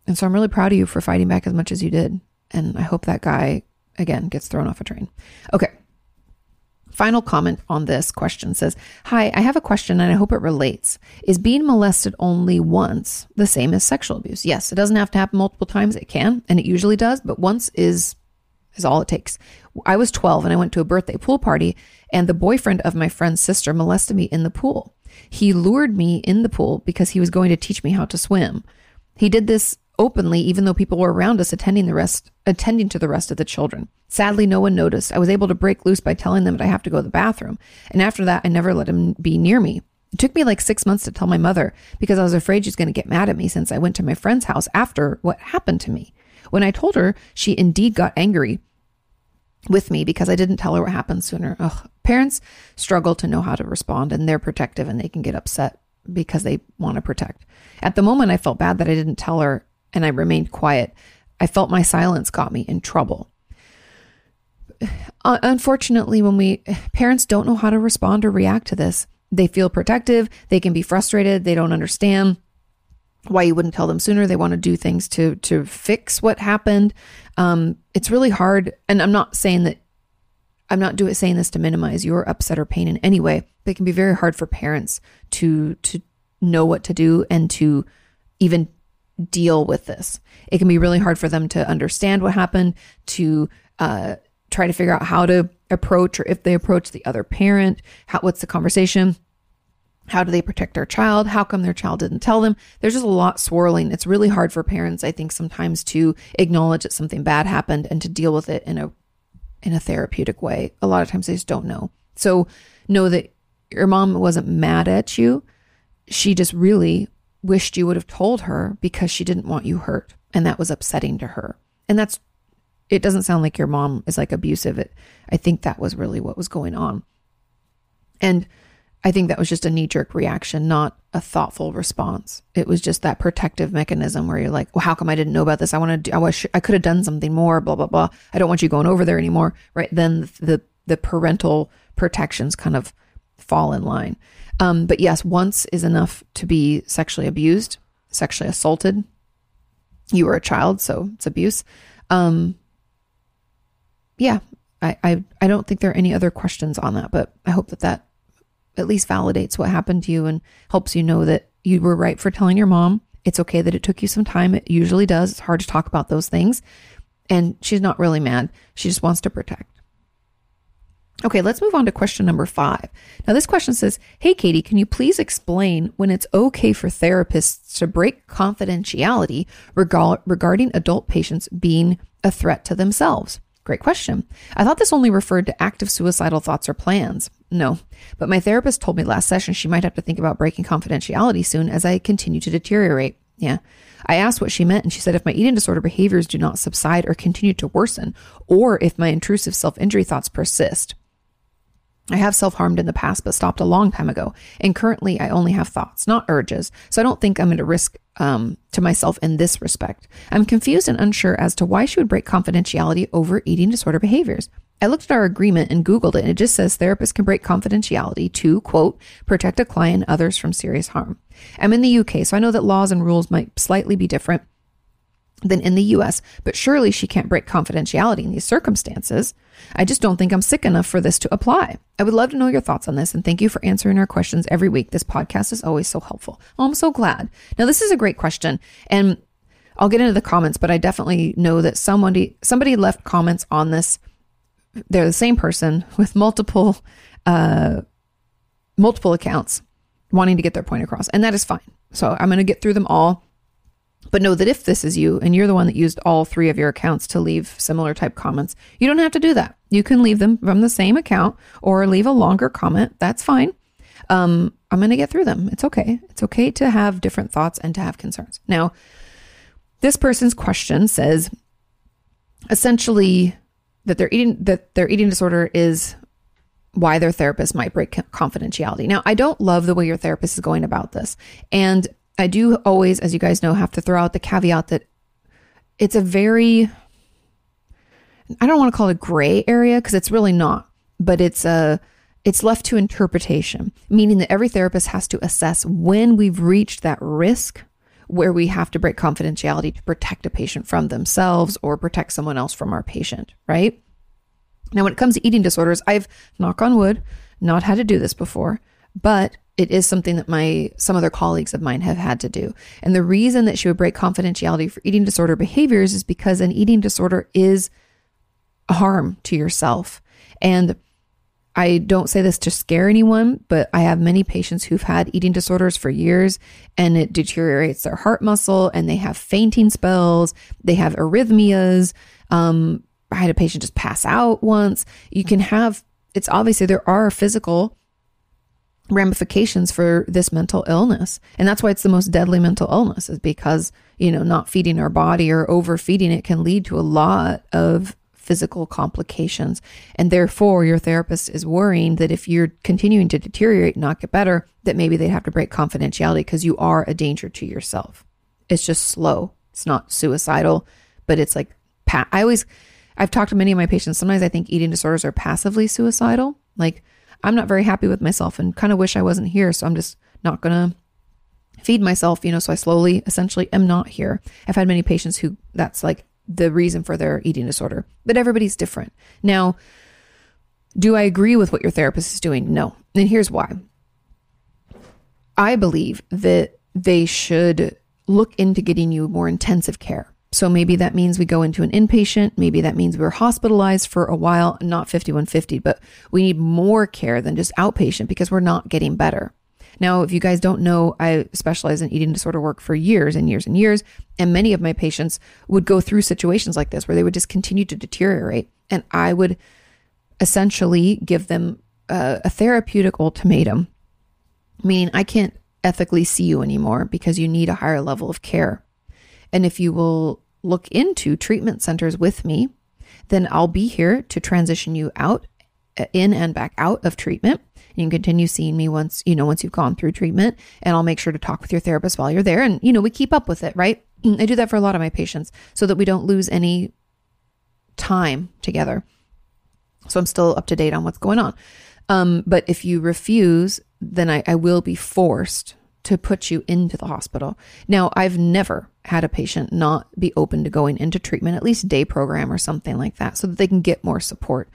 and so I'm really proud of you for fighting back as much as you did. And I hope that guy, again, gets thrown off a train. Okay. Final comment on this question says Hi, I have a question and I hope it relates. Is being molested only once the same as sexual abuse? Yes, it doesn't have to happen multiple times. It can, and it usually does, but once is is all it takes. I was 12 and I went to a birthday pool party, and the boyfriend of my friend's sister molested me in the pool. He lured me in the pool because he was going to teach me how to swim. He did this openly, even though people were around us attending the rest, attending to the rest of the children. Sadly, no one noticed. I was able to break loose by telling them that I have to go to the bathroom. And after that, I never let him be near me. It took me like six months to tell my mother because I was afraid she's going to get mad at me since I went to my friend's house after what happened to me. When I told her, she indeed got angry with me because I didn't tell her what happened sooner. Ugh. Parents struggle to know how to respond and they're protective and they can get upset because they want to protect. At the moment, I felt bad that I didn't tell her and I remained quiet. I felt my silence got me in trouble. Unfortunately, when we parents don't know how to respond or react to this, they feel protective, they can be frustrated, they don't understand why you wouldn't tell them sooner. They want to do things to to fix what happened. Um, it's really hard, and I'm not saying that I'm not doing saying this to minimize your upset or pain in any way. But it can be very hard for parents to to know what to do and to even deal with this. It can be really hard for them to understand what happened, to uh, try to figure out how to approach or if they approach the other parent, how, what's the conversation, how do they protect their child? How come their child didn't tell them? There's just a lot swirling. It's really hard for parents, I think, sometimes to acknowledge that something bad happened and to deal with it in a in a therapeutic way. A lot of times they just don't know. So know that your mom wasn't mad at you. She just really wished you would have told her because she didn't want you hurt. And that was upsetting to her. And that's, it doesn't sound like your mom is like abusive. It, I think that was really what was going on. And I think that was just a knee jerk reaction, not a thoughtful response. It was just that protective mechanism where you're like, well, how come I didn't know about this? I want to I wish I could have done something more, blah, blah, blah. I don't want you going over there anymore. Right. Then the, the parental protections kind of fall in line. Um, but yes, once is enough to be sexually abused, sexually assaulted. You were a child, so it's abuse. Um, yeah, I, I, I don't think there are any other questions on that, but I hope that that at least validates what happened to you and helps you know that you were right for telling your mom. It's okay that it took you some time. It usually does. It's hard to talk about those things. And she's not really mad. She just wants to protect. Okay, let's move on to question number five. Now, this question says Hey, Kati, can you please explain when it's okay for therapists to break confidentiality regarding adult patients being a threat to themselves? Great question. I thought this only referred to active suicidal thoughts or plans. No, but my therapist told me last session she might have to think about breaking confidentiality soon as I continue to deteriorate. Yeah. I asked what she meant, and she said if my eating disorder behaviors do not subside or continue to worsen, or if my intrusive self injury thoughts persist. I have self harmed in the past, but stopped a long time ago. And currently, I only have thoughts, not urges. So I don't think I'm at a risk um, to myself in this respect. I'm confused and unsure as to why she would break confidentiality over eating disorder behaviors. I looked at our agreement and Googled it, and it just says therapists can break confidentiality to, quote, protect a client and others from serious harm. I'm in the UK, so I know that laws and rules might slightly be different than in the US, but surely she can't break confidentiality in these circumstances. I just don't think I'm sick enough for this to apply. I would love to know your thoughts on this and thank you for answering our questions every week. This podcast is always so helpful. Oh, I'm so glad. Now, this is a great question and I'll get into the comments, but I definitely know that somebody somebody left comments on this. They're the same person with multiple uh multiple accounts wanting to get their point across, and that is fine. So I'm going to get through them all but know that if this is you and you're the one that used all three of your accounts to leave similar type comments, you don't have to do that. You can leave them from the same account or leave a longer comment. That's fine. Um, I'm going to get through them. It's okay. It's okay to have different thoughts and to have concerns. Now, this person's question says essentially that their eating that their eating disorder is why their therapist might break confidentiality. Now, I don't love the way your therapist is going about this. And I do always, as you guys know, have to throw out the caveat that it's a very, I don't want to call it a gray area because it's really not, but it's a, it's left to interpretation, meaning that every therapist has to assess when we've reached that risk where we have to break confidentiality to protect a patient from themselves or protect someone else from our patient, right? Now, when it comes to eating disorders, I've, knock on wood, not had to do this before, but it is something that my some other colleagues of mine have had to do. And the reason that she would break confidentiality for eating disorder behaviors is because an eating disorder is harm to yourself. And I don't say this to scare anyone, but I have many patients who've had eating disorders for years and it deteriorates their heart muscle and they have fainting spells, they have arrhythmias. Um, I had a patient just pass out once. You can have, it's obviously there are physical ramifications for this mental illness. And that's why it's the most deadly mental illness is because, you know, not feeding our body or overfeeding it can lead to a lot of physical complications. And therefore, your therapist is worrying that if you're continuing to deteriorate and not get better, that maybe they'd have to break confidentiality because you are a danger to yourself. It's just slow. It's not suicidal, but it's like, I always, I've talked to many of my patients. Sometimes I think eating disorders are passively suicidal. Like, I'm not very happy with myself and kind of wish I wasn't here. So I'm just not going to feed myself, you know, so I slowly essentially am not here. I've had many patients who that's like the reason for their eating disorder, but everybody's different. Now, do I agree with what your therapist is doing? No. And here's why. I believe that they should look into getting you more intensive care. So maybe that means we go into an inpatient. Maybe that means we're hospitalized for a while, not 5150, but we need more care than just outpatient because we're not getting better. Now, if you guys don't know, I specialize in eating disorder work for years and years and years. And many of my patients would go through situations like this where they would just continue to deteriorate. And I would essentially give them a, a therapeutic ultimatum, meaning I can't ethically see you anymore because you need a higher level of care. And if you will look into treatment centers with me, then I'll be here to transition you out uh, in and back out of treatment. You can continue seeing me once, you know, once you've gone through treatment and I'll make sure to talk with your therapist while you're there. And, you know, we keep up with it, right? I do that for a lot of my patients so that we don't lose any time together. So I'm still up to date on what's going on. Um, but if you refuse, then I, I will be forced to put you into the hospital. Now, I've never had a patient not be open to going into treatment, at least day program or something like that, so that they can get more support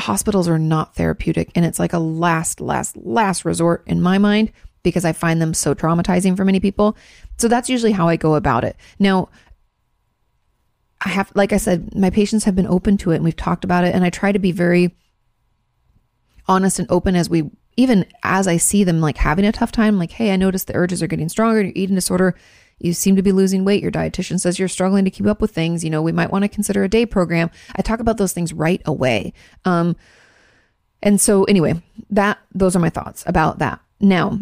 hospitals are not therapeutic and it's like a last, last, last resort in my mind because I find them so traumatizing for many people. So that's usually how I go about it. Now, I have, like I said, my patients have been open to it and we've talked about it. And I try to be very honest and open as we, even as I see them like having a tough time, like, hey, I noticed the urges are getting stronger, your eating disorder you seem to be losing weight. Your dietitian says you're struggling to keep up with things. You know, we might want to consider a day program. I talk about those things right away. Um, and so anyway, that those are my thoughts about that. Now,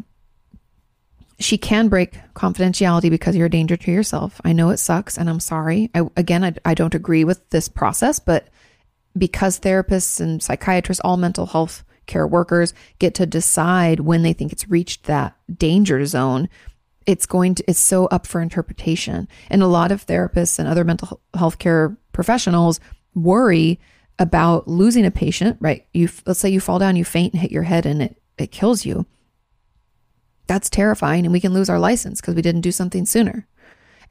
she can break confidentiality because you're a danger to yourself. I know it sucks and I'm sorry. I, again, I, I don't agree with this process, but because therapists and psychiatrists, all mental health care workers get to decide when they think it's reached that danger zone, it's going to it's so up for interpretation. And a lot of therapists and other mental health care professionals worry about losing a patient right? You let's say you fall down you faint and hit your head and it it kills you. That's terrifying and we can lose our license because we didn't do something sooner.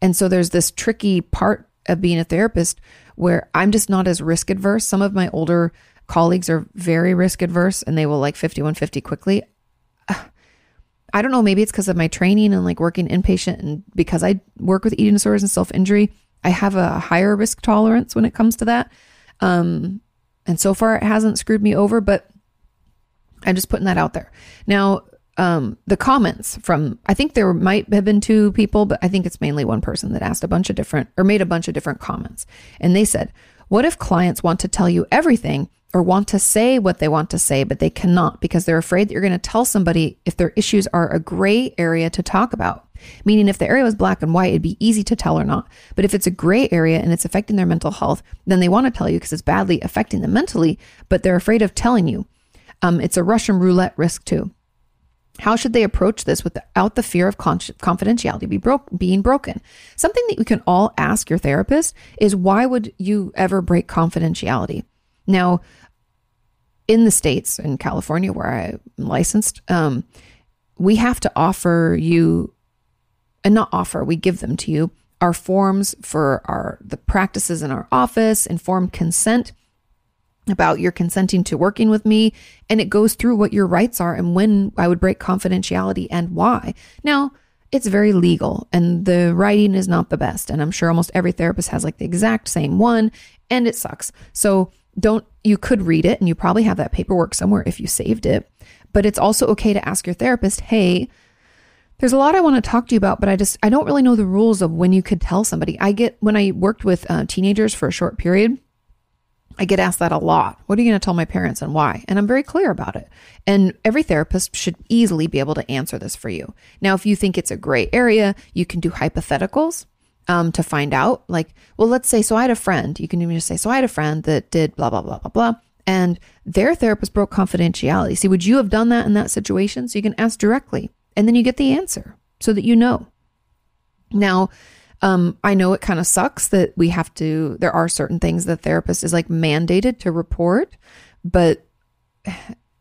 And so there's this tricky part of being a therapist where i'm just not as risk adverse. Some of my older colleagues are very risk adverse and they will like 5150 quickly I don't know, maybe it's because of my training and like working inpatient and because I work with eating disorders and self injury, I have a higher risk tolerance when it comes to that. Um, and so far it hasn't screwed me over, but I'm just putting that out there. Now, um, the comments from, I think there might have been two people, but I think it's mainly one person that asked a bunch of different or made a bunch of different comments. And they said, What if clients want to tell you everything or want to say what they want to say, but they cannot because they're afraid that you're going to tell somebody if their issues are a gray area to talk about. Meaning, if the area was black and white, it'd be easy to tell or not. But if it's a gray area and it's affecting their mental health, then they want to tell you because it's badly affecting them mentally, but they're afraid of telling you. Um, it's a Russian roulette risk too. How should they approach this without the fear of confidentiality be being broken? Something that you can all ask your therapist is why would you ever break confidentiality? Now, in the states in California where I'm licensed, um, we have to offer you, and not offer, we give them to you our forms for our the practices in our office, informed consent. about your consenting to working with me. And it goes through what your rights are and when I would break confidentiality and why. Now, it's very legal and the writing is not the best. And I'm sure almost every therapist has like the exact same one and it sucks. So don't, you could read it and you probably have that paperwork somewhere if you saved it. But it's also okay to ask your therapist, hey, there's a lot I want to talk to you about, but I just, I don't really know the rules of when you could tell somebody. I get, when I worked with uh, teenagers for a short period, I get asked that a lot. What are you going to tell my parents and why? And I'm very clear about it. And every therapist should easily be able to answer this for you. Now, if you think it's a gray area, you can do hypotheticals um, to find out. Like, well, let's say, so I had a friend. You can even just say, so I had a friend that did blah, blah, blah, blah, blah. And their therapist broke confidentiality. See, would you have done that in that situation? So you can ask directly and then you get the answer so that you know. Now, um, I know it kind of sucks that we have to, there are certain things the therapist is like mandated to report, but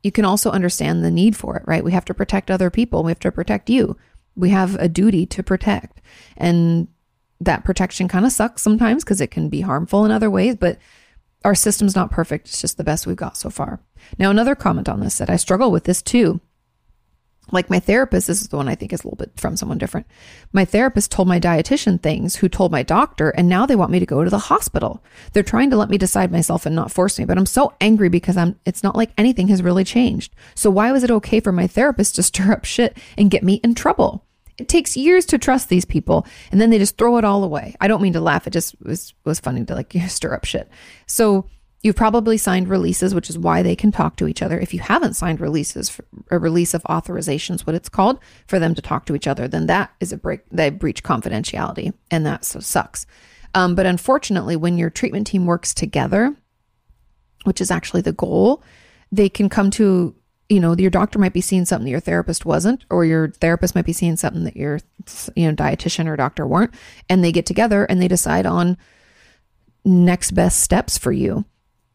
you can also understand the need for it, right? We have to protect other people. We have to protect you. We have a duty to protect. And that protection kind of sucks sometimes because it can be harmful in other ways, but our system's not perfect. It's just the best we've got so far. Now, another comment on this that I struggle with this too like my therapist, this is the one I think is a little bit from someone different. My therapist told my dietitian things who told my doctor, and now they want me to go to the hospital. They're trying to let me decide myself and not force me, but I'm so angry because I'm, it's not like anything has really changed. So why was it okay for my therapist to stir up shit and get me in trouble? It takes years to trust these people and then they just throw it all away. I don't mean to laugh. It just was, was funny to like stir up shit. So You've probably signed releases, which is why they can talk to each other. If you haven't signed releases, a release of authorizations, what it's called, for them to talk to each other, then that is a break, they breach confidentiality, and that so sucks. Um, but unfortunately, when your treatment team works together, which is actually the goal, they can come to you know your doctor might be seeing something that your therapist wasn't or your therapist might be seeing something that your you know dietitian or doctor weren't and they get together and they decide on next best steps for you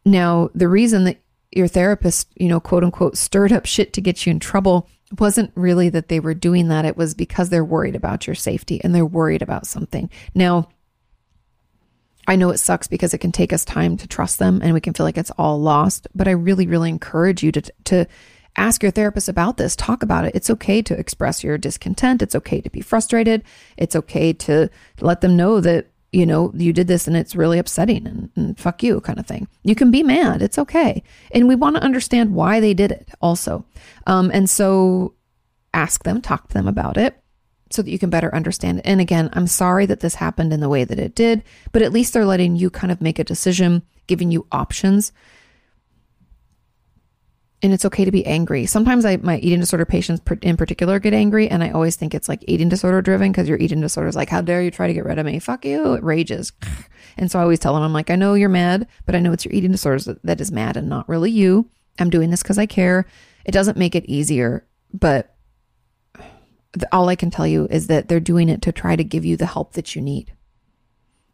now, the reason that your therapist, you know, quote unquote, stirred up shit to get you in trouble wasn't really that they were doing that. It was because they're worried about your safety and they're worried about something. Now, I know it sucks because it can take us time to trust them and we can feel like it's all lost, but I really, really encourage you to, to ask your therapist about this. Talk about it. It's okay to express your discontent. It's okay to be frustrated. It's okay to let them know that you know, you did this and it's really upsetting and, and, fuck you kind of thing. You can be mad. It's okay. And we want to understand why they did it also. Um, and so ask them, talk to them about it so that you can better understand. And again, I'm sorry that this happened in the way that it did, but at least they're letting you kind of make a decision, giving you options and it's okay to be angry. Sometimes I, my eating disorder patients in particular get angry, and I always think it's like eating disorder driven because your eating disorder is like, how dare you try to get rid of me? Fuck you. It rages. And so I always tell them, I'm like, I know you're mad, but I know it's your eating disorder that is mad and not really you. I'm doing this because I care. It doesn't make it easier, but all I can tell you is that they're doing it to try to give you the help that you need.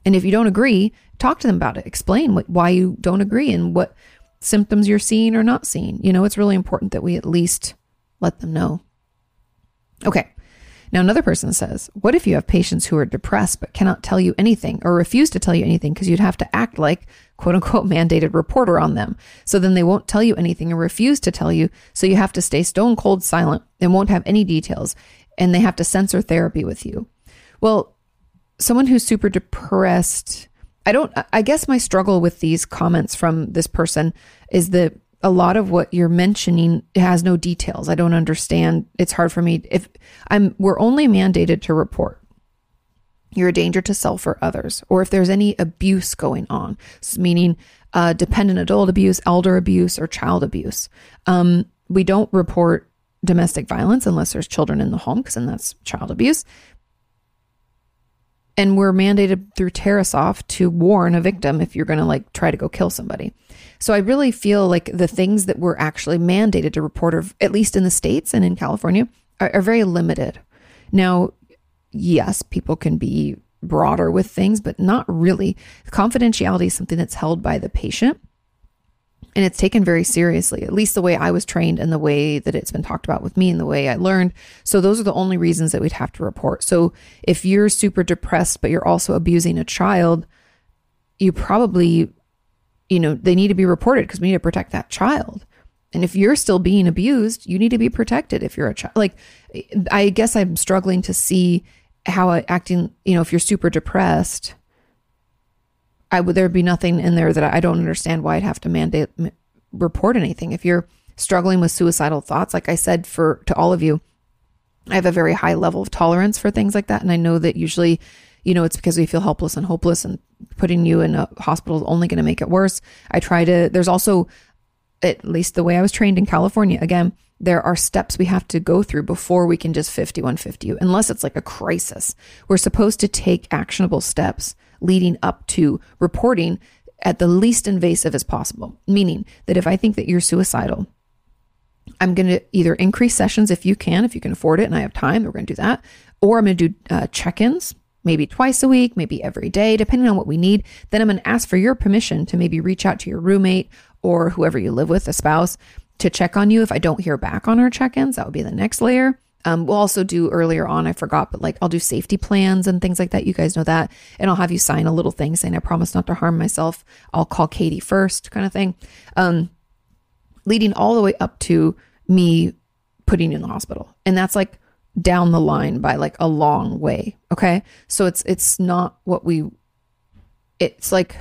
And if you don't agree, talk to them about it. Explain what, why you don't agree and what symptoms you're seeing or not seeing. You know, it's really important that we at least let them know. Okay. Now, another person says, What if you have patients who are depressed but cannot tell you anything or refuse to tell you anything because you'd have to act like quote unquote mandated reporter on them? So then they won't tell you anything or refuse to tell you. So you have to stay stone cold silent and won't have any details. And they have to censor therapy with you. Well, someone who's super depressed I don't, I guess my struggle with these comments from this person is that a lot of what you're mentioning has no details. I don't understand. It's hard for me. If I'm, we're only mandated to report. You're a danger to self or others, or if there's any abuse going on, meaning uh, dependent adult abuse, elder abuse, or child abuse. Um, we don't report domestic violence unless there's children in the home, because then that's child abuse and we're mandated through Tarasoff to warn a victim if you're going to like try to go kill somebody. So I really feel like the things that we're actually mandated to report, or at least in the states and in California, are, are very limited. Now, yes, people can be broader with things, but not really. Confidentiality is something that's held by the patient and it's taken very seriously, at least the way I was trained and the way that it's been talked about with me and the way I learned. So those are the only reasons that we'd have to report. So if you're super depressed, but you're also abusing a child, you probably you know, they need to be reported because we need to protect that child. And if you're still being abused, you need to be protected if you're a child. Like, I guess I'm struggling to see how acting, you know, if you're super depressed, I would there be nothing in there that I don't understand why I'd have to mandate report anything. If you're struggling with suicidal thoughts, like I said for to all of you, I have a very high level of tolerance for things like that, and I know that usually, you know, it's because we feel helpless and hopeless, and putting you in a hospital is only going to make it worse. I try to. There's also, at least the way I was trained in California, again, there are steps we have to go through before we can just 5150 you, unless it's like a crisis. We're supposed to take actionable steps leading up to reporting at the least invasive as possible. Meaning that if I think that you're suicidal, I'm going to either increase sessions if you can, if you can afford it and I have time, we're going to do that. Or I'm going to do uh, check ins, maybe twice a week, maybe every day, depending on what we need. Then I'm going to ask for your permission to maybe reach out to your roommate or whoever you live with, a spouse, to check on you. If I don't hear back on our check ins, that would be the next layer. Um, we'll also do earlier on, I forgot, but like I'll do safety plans and things like that. You guys know that. And I'll have you sign a little thing saying, I promise not to harm myself. I'll call Kati first, kind of thing. Um, leading all the way up to me putting you in the hospital. And that's like down the line by like a long way. Okay. So it's, it's not what we, it's like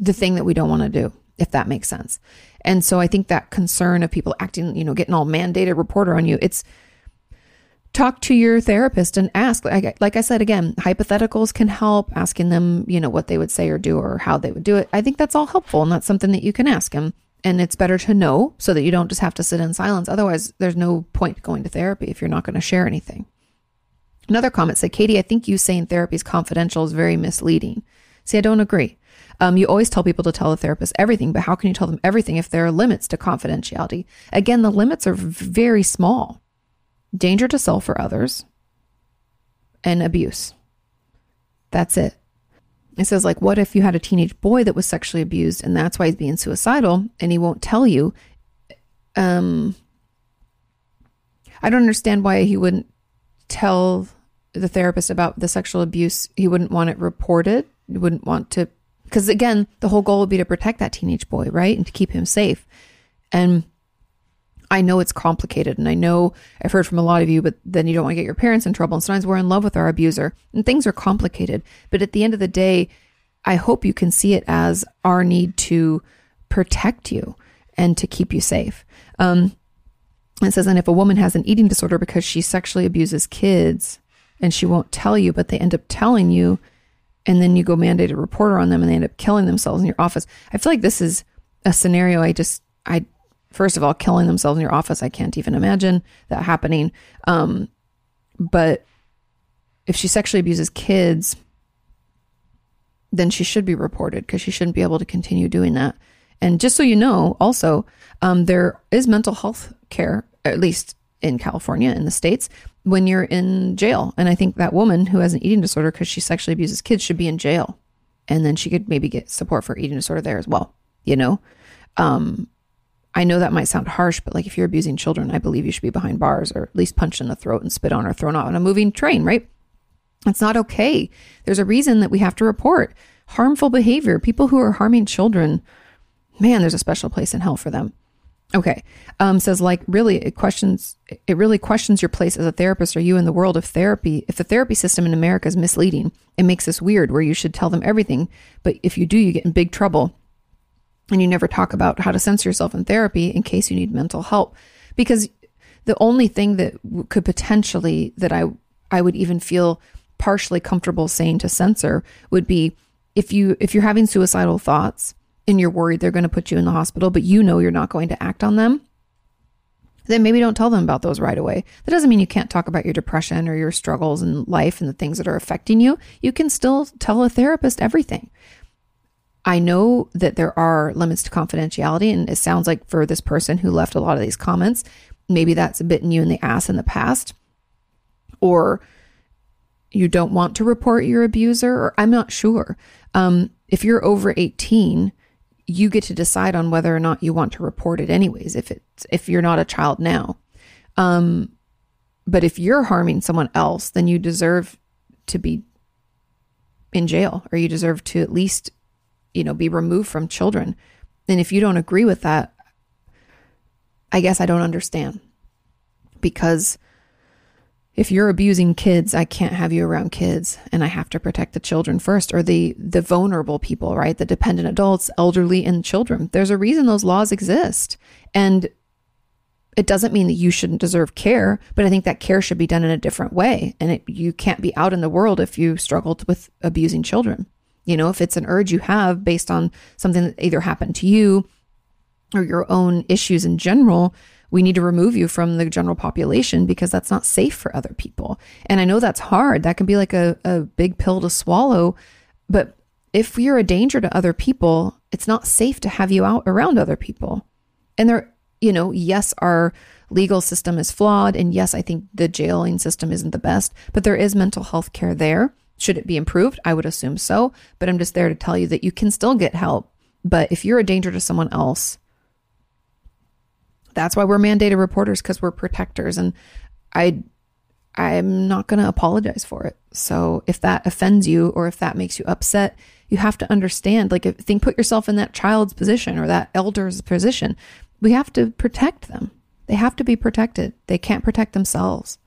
the thing that we don't want to do, if that makes sense. And so I think that concern of people acting, you know, getting all mandated reporter on you, it's, talk to your therapist and ask like, i said again hypotheticals can help asking them you know what they would say or do or how they would do it. I think that's all helpful and that's something that you can ask them and it's better to know so that you don't just have to sit in silence. Otherwise there's no point going to therapy if you're not going to share anything. Another comment said Kati i think you saying therapy is confidential is very misleading. See i don't agree. Um, you always tell people to tell the therapist everything, but how can you tell them everything if there are limits to confidentiality? Again, the limits are very small danger to self or others, and abuse. That's it. It says, like, what if you had a teenage boy that was sexually abused and that's why he's being suicidal and he won't tell you? Um, I don't understand why he wouldn't tell the therapist about the sexual abuse. He wouldn't want it reported. He wouldn't want to, because again, the whole goal would be to protect that teenage boy, right? And to keep him safe. And I know it's complicated and I know I've heard from a lot of you, but then you don't want to get your parents in trouble. And sometimes we're in love with our abuser and things are complicated. But at the end of the day, I hope you can see it as our need to protect you and to keep you safe. Um, it says, and if a woman has an eating disorder because she sexually abuses kids and she won't tell you, but they end up telling you, and then you go mandate a reporter on them and they end up killing themselves in your office. I feel like this is a scenario I just, I first of all, killing themselves in your office. I can't even imagine that happening. Um, but if she sexually abuses kids, then she should be reported because she shouldn't be able to continue doing that. And just so you know, also, um, there is mental health care, at least in California, in the States, when you're in jail. And I think that woman who has an eating disorder because she sexually abuses kids should be in jail. And then she could maybe get support for eating disorder there as well, you know? Um, I know that might sound harsh, but like if you're abusing children, I believe you should be behind bars or at least punched in the throat and spit on or thrown out on a moving train, right? It's not okay. There's a reason that we have to report harmful behavior. People who are harming children, man, there's a special place in hell for them. Okay. Um, says like really it questions it really questions your place as a therapist or you in the world of therapy. If the therapy system in America is misleading, it makes this weird where you should tell them everything, but if you do, you get in big trouble and you never talk about how to censor yourself in therapy in case you need mental help because the only thing that could potentially that I I would even feel partially comfortable saying to censor would be if you if you're having suicidal thoughts and you're worried they're going to put you in the hospital but you know you're not going to act on them then maybe don't tell them about those right away. That doesn't mean you can't talk about your depression or your struggles in life and the things that are affecting you. You can still tell a therapist everything. I know that there are limits to confidentiality, and it sounds like for this person who left a lot of these comments, maybe that's bitten you in the ass in the past, or you don't want to report your abuser, or I'm not sure. Um, if you're over 18, you get to decide on whether or not you want to report it, anyways. If it's if you're not a child now, um, but if you're harming someone else, then you deserve to be in jail, or you deserve to at least you know, be removed from children. And if you don't agree with that, I guess I don't understand. Because if you're abusing kids, I can't have you around kids and I have to protect the children first or the the vulnerable people, right? The dependent adults, elderly and children. There's a reason those laws exist. And it doesn't mean that you shouldn't deserve care, but I think that care should be done in a different way. And it, you can't be out in the world if you struggled with abusing children. You know, if it's an urge you have based on something that either happened to you or your own issues in general, we need to remove you from the general population because that's not safe for other people. And I know that's hard. That can be like a, a big pill to swallow. But if you're a danger to other people, it's not safe to have you out around other people. And there, you know, yes, our legal system is flawed. And yes, I think the jailing system isn't the best, but there is mental health care there. Should it be improved? I would assume so. But I'm just there to tell you that you can still get help. But if you're a danger to someone else, that's why we're mandated reporters because we're protectors and i i'm not going to apologize for it so if that offends you or if that makes you upset you have to understand like if think put yourself in that child's position or that elder's position we have to protect them they have to be protected they can't protect themselves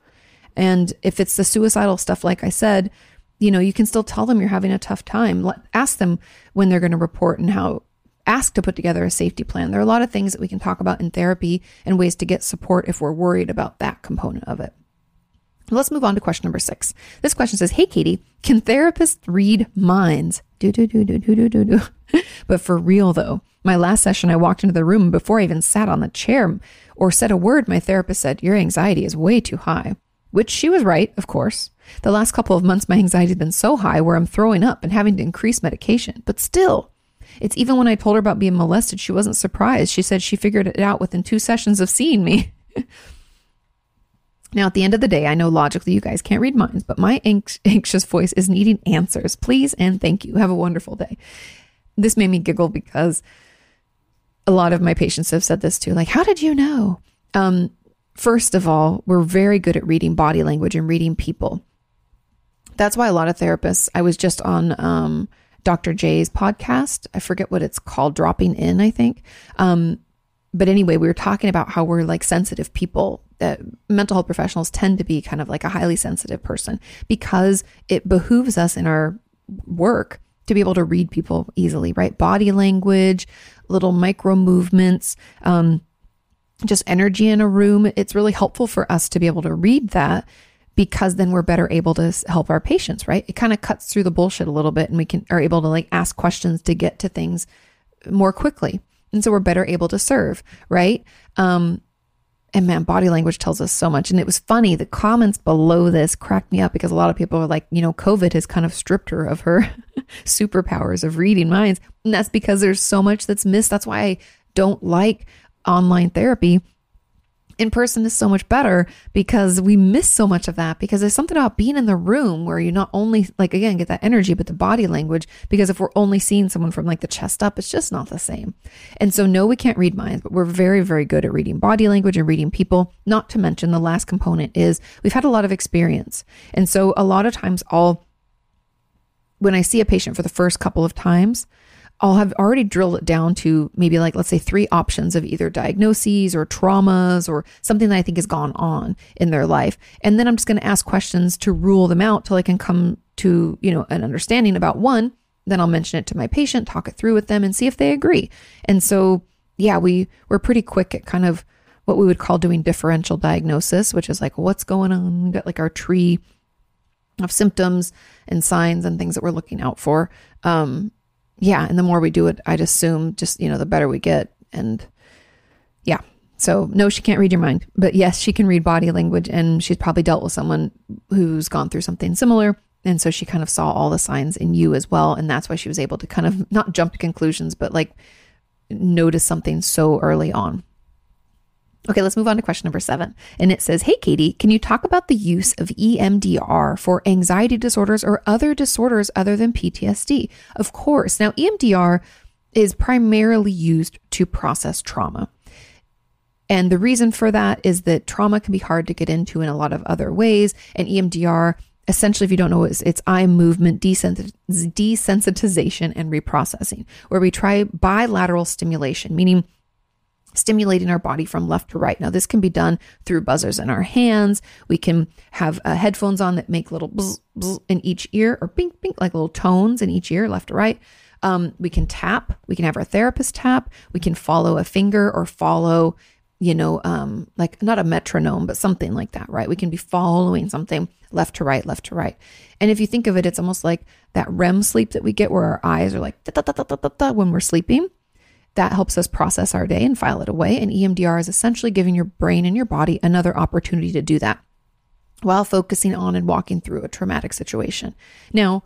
and if it's the suicidal stuff like i said you know you can still tell them you're having a tough time Let, ask them when they're going to report and how ask to put together a safety plan. There are a lot of things that we can talk about in therapy and ways to get support if we're worried about that component of it. Let's move on to question number six. This question says, Hey, Kati, can therapists read minds? Do, do, do, do, do, do, do, but for real though, my last session, I walked into the room before I even sat on the chair or said a word. My therapist said, Your anxiety is way too high, which she was right, of course. The last couple of months, my anxiety has been so high where I'm throwing up and having to increase medication, but still, it's even when I told her about being molested, she wasn't surprised. She said she figured it out within two sessions of seeing me. now, at the end of the day, I know logically you guys can't read minds, but my anxious voice is needing answers. Please and thank you. Have a wonderful day. This made me giggle because a lot of my patients have said this too. Like, how did you know? Um, first of all, we're very good at reading body language and reading people. That's why a lot of therapists, I was just on, um, Dr. J's podcast. I forget what it's called, Dropping In, I think. Um, but anyway, we were talking about how we're like sensitive people. That mental health professionals tend to be kind of like a highly sensitive person because it behooves us in our work to be able to read people easily, right? Body language, little micro movements, um, just energy in a room. It's really helpful for us to be able to read that because then we're better able to help our patients, right? It kind of cuts through the bullshit a little bit and we can are able to like ask questions to get to things more quickly. And so we're better able to serve, right? Um, and man, body language tells us so much. And it was funny, the comments below this cracked me up because a lot of people are like, you know, COVID has kind of stripped her of her superpowers of reading minds. And that's because there's so much that's missed. That's why I don't like online therapy in person is so much better because we miss so much of that because there's something about being in the room where you not only like again get that energy but the body language because if we're only seeing someone from like the chest up it's just not the same. And so no we can't read minds but we're very very good at reading body language and reading people. Not to mention the last component is we've had a lot of experience. And so a lot of times i'll when i see a patient for the first couple of times I'll have already drilled it down to maybe like, let's say three options of either diagnoses or traumas or something that I think has gone on in their life. And then I'm just going to ask questions to rule them out till I can come to, you know, an understanding about one. Then I'll mention it to my patient, talk it through with them and see if they agree. And so, yeah, we, we're pretty quick at kind of what we would call doing differential diagnosis, which is like, what's going on? We got like our tree of symptoms and signs and things that we're looking out for. Um, yeah, and the more we do it, I'd assume just, you know, the better we get. And yeah. So no, she can't read your mind, but yes, she can read body language and she's probably dealt with someone who's gone through something similar. And so she kind of saw all the signs in you as well. And that's why she was able to kind of not jump to conclusions, but like notice something so early on. Okay, let's move on to question number seven. And it says, Hey, Kati, can you talk about the use of EMDR for anxiety disorders or other disorders other than PTSD? Of course. Now, EMDR is primarily used to process trauma. And the reason for that is that trauma can be hard to get into in a lot of other ways. And EMDR essentially, if you don't know, it's, it's eye movement desensitization and reprocessing, where we try bilateral stimulation, meaning stimulating our body from left to right. Now, this can be done through buzzers in our hands. We can have uh, headphones on that make little bzz, bzz in each ear or bink, bink, like little tones in each ear, left to right. Um, we can tap. We can have our therapist tap. We can follow a finger or follow, you know, um, like not a metronome, but something like that, right? We can be following something left to right, left to right. And if you think of it, it's almost like that REM sleep that we get where our eyes are like da, da, da, when we're sleeping that helps us process our day and file it away. And EMDR is essentially giving your brain and your body another opportunity to do that while focusing on and walking through a traumatic situation. Now,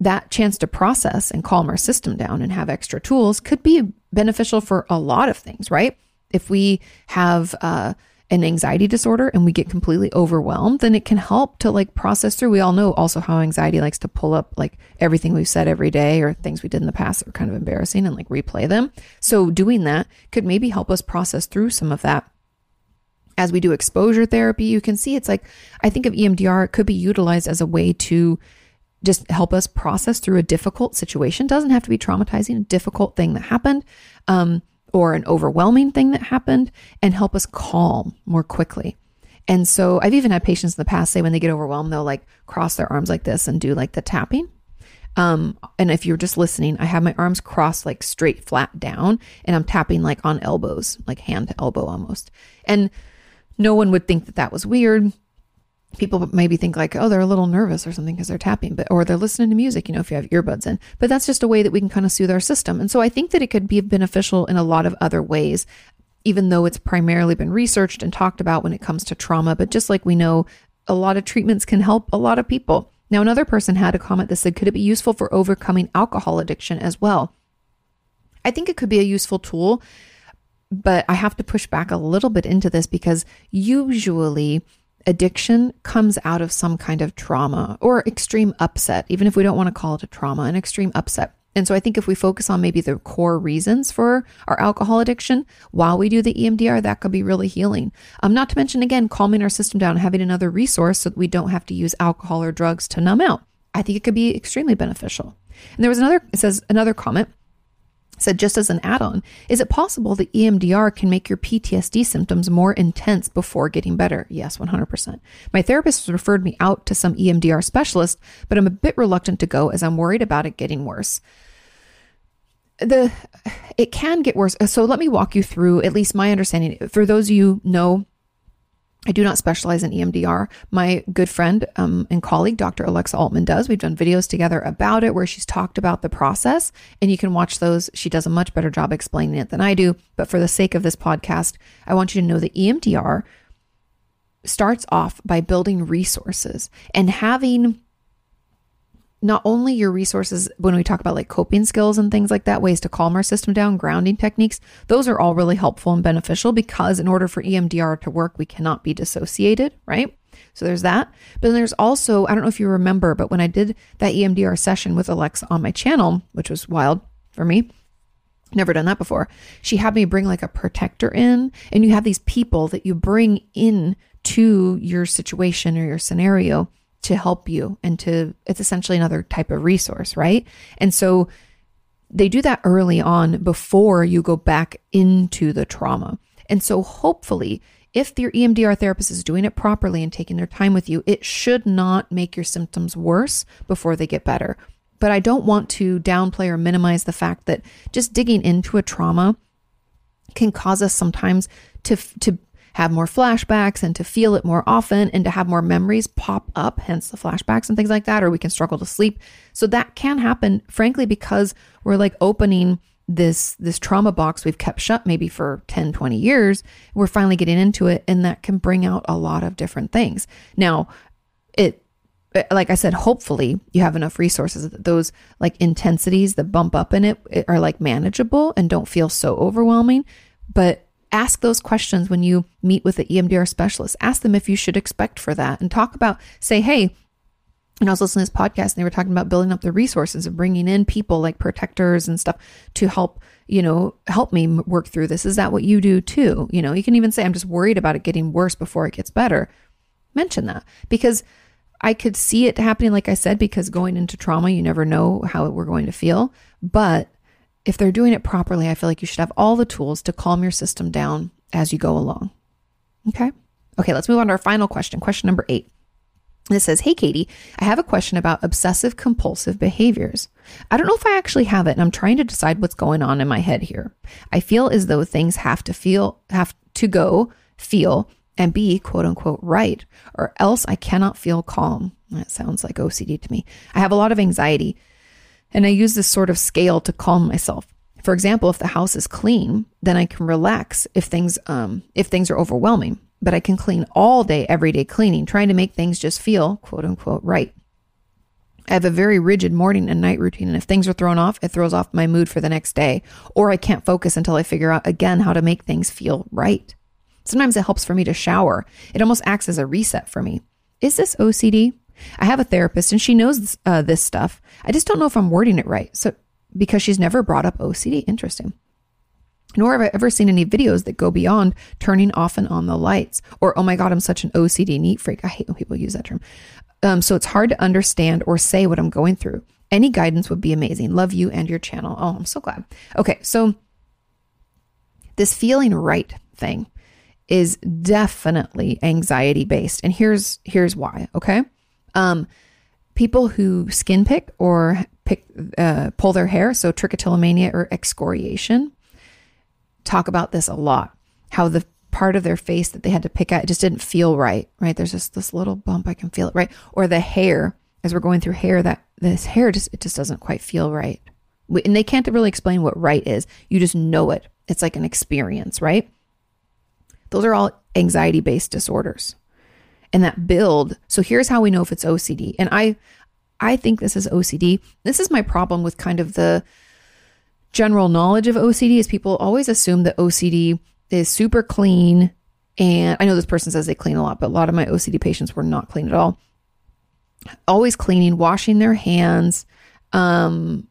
that chance to process and calm our system down and have extra tools could be beneficial for a lot of things, right? If we have, uh, an anxiety disorder and we get completely overwhelmed, then it can help to like process through. We all know also how anxiety likes to pull up like everything we've said every day or things we did in the past that were kind of embarrassing and like replay them. So doing that could maybe help us process through some of that. As we do exposure therapy, you can see it's like, I think of EMDR, it could be utilized as a way to just help us process through a difficult situation. It doesn't have to be traumatizing, a difficult thing that happened. Um, or an overwhelming thing that happened and help us calm more quickly. And so I've even had patients in the past say when they get overwhelmed, they'll like cross their arms like this and do like the tapping. Um, and if you're just listening, I have my arms crossed like straight flat down and I'm tapping like on elbows, like hand to elbow almost. And no one would think that that was weird people maybe think like, oh, they're a little nervous or something because they're tapping, but or they're listening to music, you know, if you have earbuds in. But that's just a way that we can kind of soothe our system. And so I think that it could be beneficial in a lot of other ways, even though it's primarily been researched and talked about when it comes to trauma. But just like we know, a lot of treatments can help a lot of people. Now, another person had a comment that said, could it be useful for overcoming alcohol addiction as well? I think it could be a useful tool, but I have to push back a little bit into this because usually addiction comes out of some kind of trauma or extreme upset, even if we don't want to call it a trauma, an extreme upset. And so I think if we focus on maybe the core reasons for our alcohol addiction while we do the EMDR, that could be really healing. Um, not to mention, again, calming our system down, having another resource so that we don't have to use alcohol or drugs to numb out. I think it could be extremely beneficial. And there was another, it says another comment said just as an add-on is it possible that emdr can make your ptsd symptoms more intense before getting better? Yes 100% my therapist referred me out to some emdr specialist but i'm a bit reluctant to go as i'm worried about it getting worse. The it can get worse. So let me walk you through at least my understanding. For those of you know I do not specialize in EMDR. My good friend um, and colleague, Dr. Alexa Altman, does. We've done videos together about it where she's talked about the process, and you can watch those. She does a much better job explaining it than I do. But for the sake of this podcast, I want you to know that EMDR starts off by building resources and having not only your resources when we talk about like coping skills and things like that, ways to calm our system down, grounding techniques, those are all really helpful and beneficial because in order for EMDR to work, we cannot be dissociated, right? So there's that. But then there's also, I don't know if you remember, but when I did that EMDR session with Alexa on my channel, which was wild for me, never done that before, she had me bring like a protector in, and you have these people that you bring in to your situation or your scenario to help you and to it's essentially another type of resource, right? And so they do that early on before you go back into the trauma. And so hopefully if your EMDR therapist is doing it properly and taking their time with you, it should not make your symptoms worse before they get better. But I don't want to downplay or minimize the fact that just digging into a trauma can cause us sometimes to to have more flashbacks and to feel it more often and to have more memories pop up, hence the flashbacks and things like that, or we can struggle to sleep. So that can happen, frankly, because we're like opening this this trauma box we've kept shut maybe for 10 20 years we're finally getting into it and that can bring out a lot of different things now it eh, like I said, hopefully you have enough resources that those like intensities that bump up in it eh, are like manageable and don't feel so overwhelming. But ask those questions when you meet with the EMDR specialist. Ask them if you should expect for that and talk about, say, hey, and I was listening to this podcast and they were talking about building up the resources and bringing in people like protectors and stuff to help, you know, help me work through this. Is that what you do too? You know, you can even say, I'm just worried about it getting worse before it gets better. Mention that because I could see it happening, like I said, because going into trauma, you never know how we're going to feel. But if they're doing it properly, I feel like you should have all the tools to calm your system down as you go along. Okay. Okay, let's move on to our final question. Question number eight. It says, Hey, Kati, I have a question about obsessive compulsive behaviors. I don't know if I actually have it, and I'm trying to decide what's going on in my head here. I feel as though things have to feel, have to go, feel, and be quote unquote right, or else I cannot feel calm. That sounds like OCD to me. I have a lot of anxiety, and I use this sort of scale to calm myself. For example, if the house is clean, then I can relax if things um, if things are overwhelming but I can clean all day, every day cleaning, trying to make things just feel quote unquote right. I have a very rigid morning and night routine, and if things are thrown off, it throws off my mood for the next day, or I can't focus until I figure out again how to make things feel right. Sometimes it helps for me to shower. It almost acts as a reset for me. Is this OCD? I have a therapist and she knows uh, this stuff. I just don't know if I'm wording it right. So, because she's never brought up OCD. Interesting nor have I ever seen any videos that go beyond turning off and on the lights or, oh my God, I'm such an OCD neat freak. I hate when people use that term. Um, so it's hard to understand or say what I'm going through. Any guidance would be amazing. Love you and your channel. Oh, I'm so glad. Okay, so this feeling right thing is definitely anxiety based. And here's here's why, okay? Um people who skin pick or pick uh, pull their hair, so trichotillomania or excoriation, talk about this a lot how the part of their face that they had to pick at just didn't feel right, right? There's just this little bump, I can feel it, right? Or the hair, as we're going through hair, that this hair just, it just doesn't quite feel right. And they can't really explain what right is. You just know it. It's like an experience, right? Those are all anxiety based disorders. And that build. So here's how we know if it's OCD. And I, I think this is OCD. This is my problem with kind of the, general knowledge of OCD is people always assume that OCD is super clean. And I know this person says they clean a lot, but a lot of my OCD patients were not clean at all. Always cleaning, washing their hands. Um,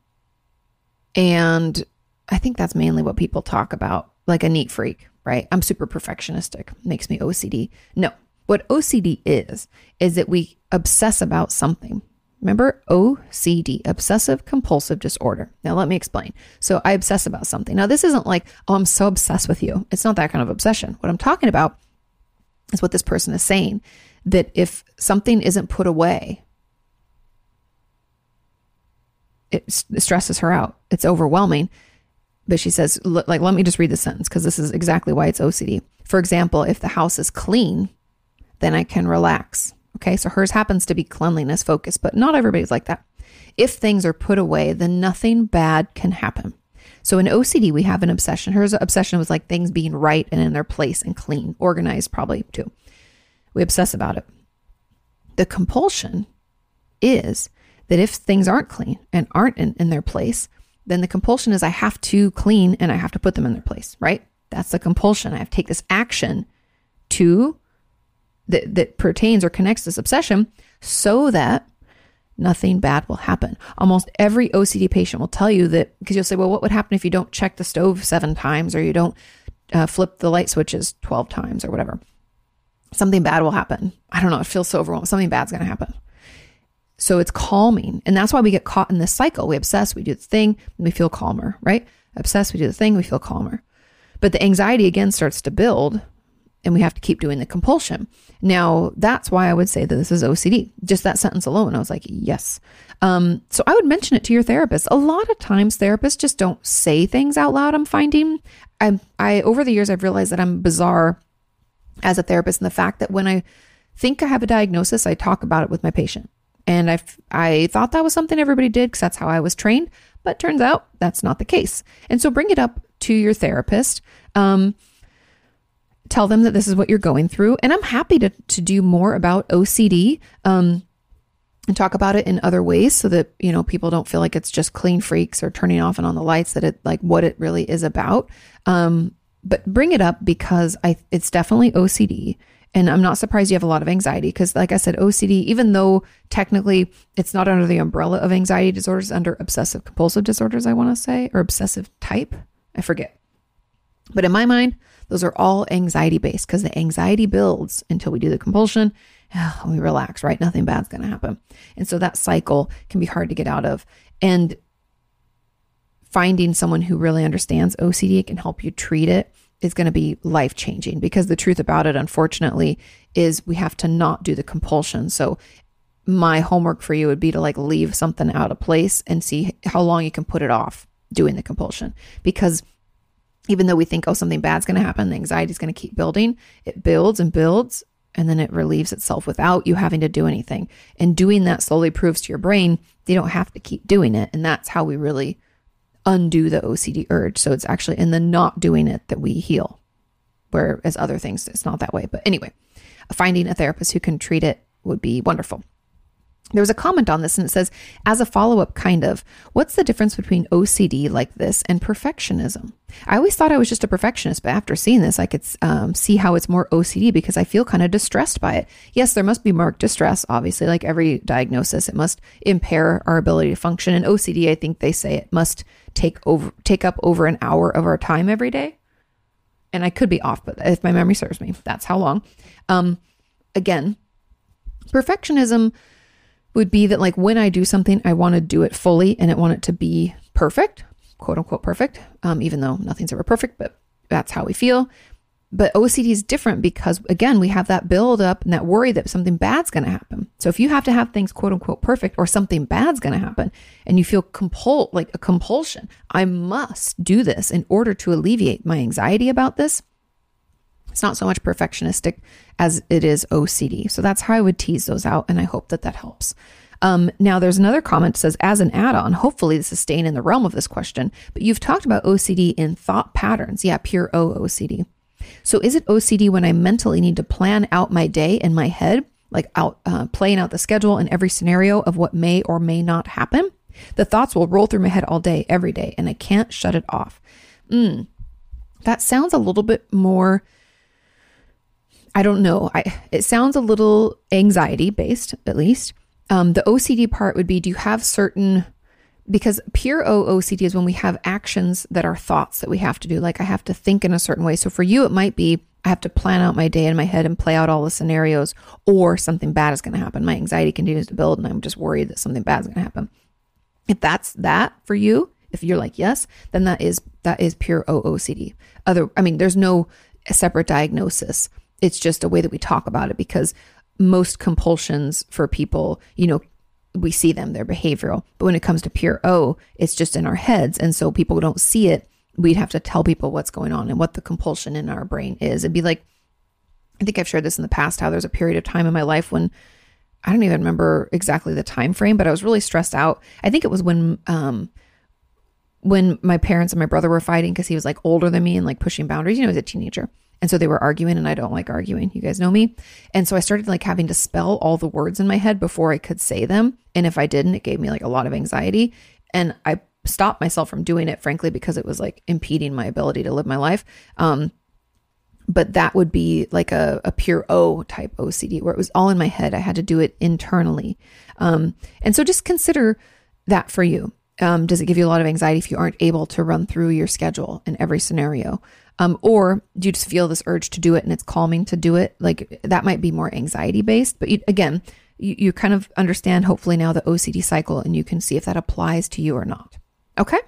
and I think that's mainly what people talk about, like a neat freak, right? I'm super perfectionistic, makes me OCD. No, what OCD is, is that we obsess about something. Remember OCD, obsessive compulsive disorder. Now, let me explain. So, I obsess about something. Now, this isn't like, oh, I'm so obsessed with you. It's not that kind of obsession. What I'm talking about is what this person is saying that if something isn't put away, it stresses her out. It's overwhelming. But she says, like, let me just read the sentence because this is exactly why it's OCD. For example, if the house is clean, then I can relax. Okay, so hers happens to be cleanliness focused, but not everybody's like that. If things are put away, then nothing bad can happen. So in OCD, we have an obsession. Hers obsession was like things being right and in their place and clean, organized, probably too. We obsess about it. The compulsion is that if things aren't clean and aren't in, in their place, then the compulsion is I have to clean and I have to put them in their place, right? That's the compulsion. I have to take this action to that, that pertains or connects this obsession so that nothing bad will happen. Almost every OCD patient will tell you that because you'll say, well, what would happen if you don't check the stove seven times or you don't uh, flip the light switches 12 times or whatever? Something bad will happen. I don't know. It feels so overwhelming. Something bad's going to happen. So it's calming. And that's why we get caught in this cycle. We obsess, we do the thing, and we feel calmer, right? Obsess, we do the thing, we feel calmer. But the anxiety again starts to build and we have to keep doing the compulsion. Now, that's why I would say that this is OCD. Just that sentence alone, I was like, yes. Um, so I would mention it to your therapist. A lot of times, therapists just don't say things out loud. I'm finding, I, I over the years, I've realized that I'm bizarre as a therapist, and the fact that when I think I have a diagnosis, I talk about it with my patient. And I, I thought that was something everybody did because that's how I was trained, but turns out that's not the case. And so bring it up to your therapist. Um, tell them that this is what you're going through. And I'm happy to, to do more about OCD um, and talk about it in other ways so that, you know, people don't feel like it's just clean freaks or turning off and on the lights, that it like what it really is about. Um, but bring it up because I it's definitely OCD. And I'm not surprised you have a lot of anxiety because, like I said, OCD, even though technically it's not under the umbrella of anxiety disorders, under obsessive compulsive disorders, I want to say, or obsessive type, I forget. But in my mind, those are all anxiety based because the anxiety builds until we do the compulsion we relax, right? Nothing bad's going to happen. And so that cycle can be hard to get out of. And finding someone who really understands OCD can help you treat it is going to be life changing because the truth about it, unfortunately, is we have to not do the compulsion. So, my homework for you would be to like leave something out of place and see how long you can put it off doing the compulsion. Because even though we think, oh, something bad's going to happen, the anxiety is going to keep building, it builds and builds and then it relieves itself without you having to do anything. And doing that slowly proves to your brain they don't have to keep doing it. And that's how we really undo the OCD urge. So it's actually in the not doing it that we heal. Whereas other things, it's not that way. But anyway, finding a therapist who can treat it would be wonderful. There was a comment on this and it says, as a follow up, kind of, what's the difference between OCD like this and perfectionism? I always thought I was just a perfectionist, but after seeing this, I could um, see how it's more OCD because I feel kind of distressed by it. Yes, there must be marked distress, obviously, like every diagnosis, it must impair our ability to function. And OCD, I think they say it must take over take up over an hour of our time every day. And I could be off, but if my memory serves me, that's how long. Um, again, perfectionism would be that like when I do something, I want to do it fully and I want it to be perfect, quote unquote perfect, um, even though nothing's ever perfect, but that's how we feel. But OCD is different because again, we have that build up and that worry that something bad's going to happen. So if you have to have things quote unquote perfect or something bad's going to happen and you feel compul like a compulsion, I must do this in order to alleviate my anxiety about this. It's not so much perfectionistic as it is OCD. So that's how I would tease those out. And I hope that that helps. Um, now, there's another comment that says, as an add on, hopefully this is staying in the realm of this question, but you've talked about OCD in thought patterns. Yeah, pure O OCD. So is it OCD when I mentally need to plan out my day in my head, like out uh, playing out the schedule in every scenario of what may or may not happen? The thoughts will roll through my head all day, every day, and I can't shut it off. Mm, that sounds a little bit more I don't know. I it sounds a little anxiety based, at least. Um, the OCD part would be: Do you have certain? Because pure OCD is when we have actions that are thoughts that we have to do. Like I have to think in a certain way. So for you, it might be I have to plan out my day in my head and play out all the scenarios, or something bad is going to happen. My anxiety continues to build, and I'm just worried that something bad is going to happen. If that's that for you, if you're like yes, then that is that is pure OCD. Other, I mean, there's no separate diagnosis it's just a way that we talk about it because most compulsions for people, you know, we see them, they're behavioral. But when it comes to pure O, it's just in our heads. And so people don't see it. We'd have to tell people what's going on and what the compulsion in our brain is. It'd be like, I think I've shared this in the past how there's a period of time in my life when I don't even remember exactly the time frame, but I was really stressed out. I think it was when um when my parents and my brother were fighting because he was like older than me and like pushing boundaries, you know, as a teenager. And so they were arguing and I don't like arguing. You guys know me. And so I started like having to spell all the words in my head before I could say them. And if I didn't, it gave me like a lot of anxiety. And I stopped myself from doing it, frankly, because it was like impeding my ability to live my life. Um, but that would be like a, a pure O type OCD where it was all in my head. I had to do it internally. Um, and so just consider that for you. Um, does it give you a lot of anxiety if you aren't able to run through your schedule in every scenario? Um, or do you just feel this urge to do it and it's calming to do it? Like that might be more anxiety based. But you, again, you, you kind of understand hopefully now the OCD cycle and you can see if that applies to you or not. Okay.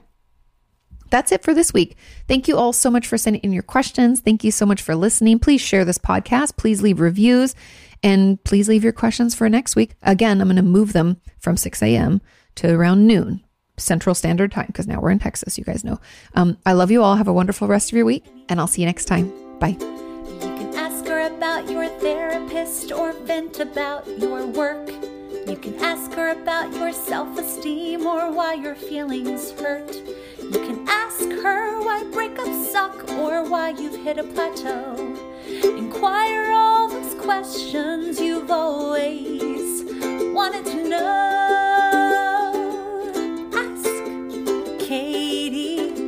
That's it for this week. Thank you all so much for sending in your questions. Thank you so much for listening. Please share this podcast. Please leave reviews and please leave your questions for next week. Again, I'm going to move them from 6 a.m. to around noon. Central Standard Time because now we're in Texas, you guys know. Um, I love you all. Have a wonderful rest of your week, and I'll see you next time. Bye. You can ask her about your therapist or vent about your work. You can ask her about your self esteem or why your feelings hurt. You can ask her why breakups suck or why you've hit a plateau. Inquire all those questions you've always wanted to know. Kati.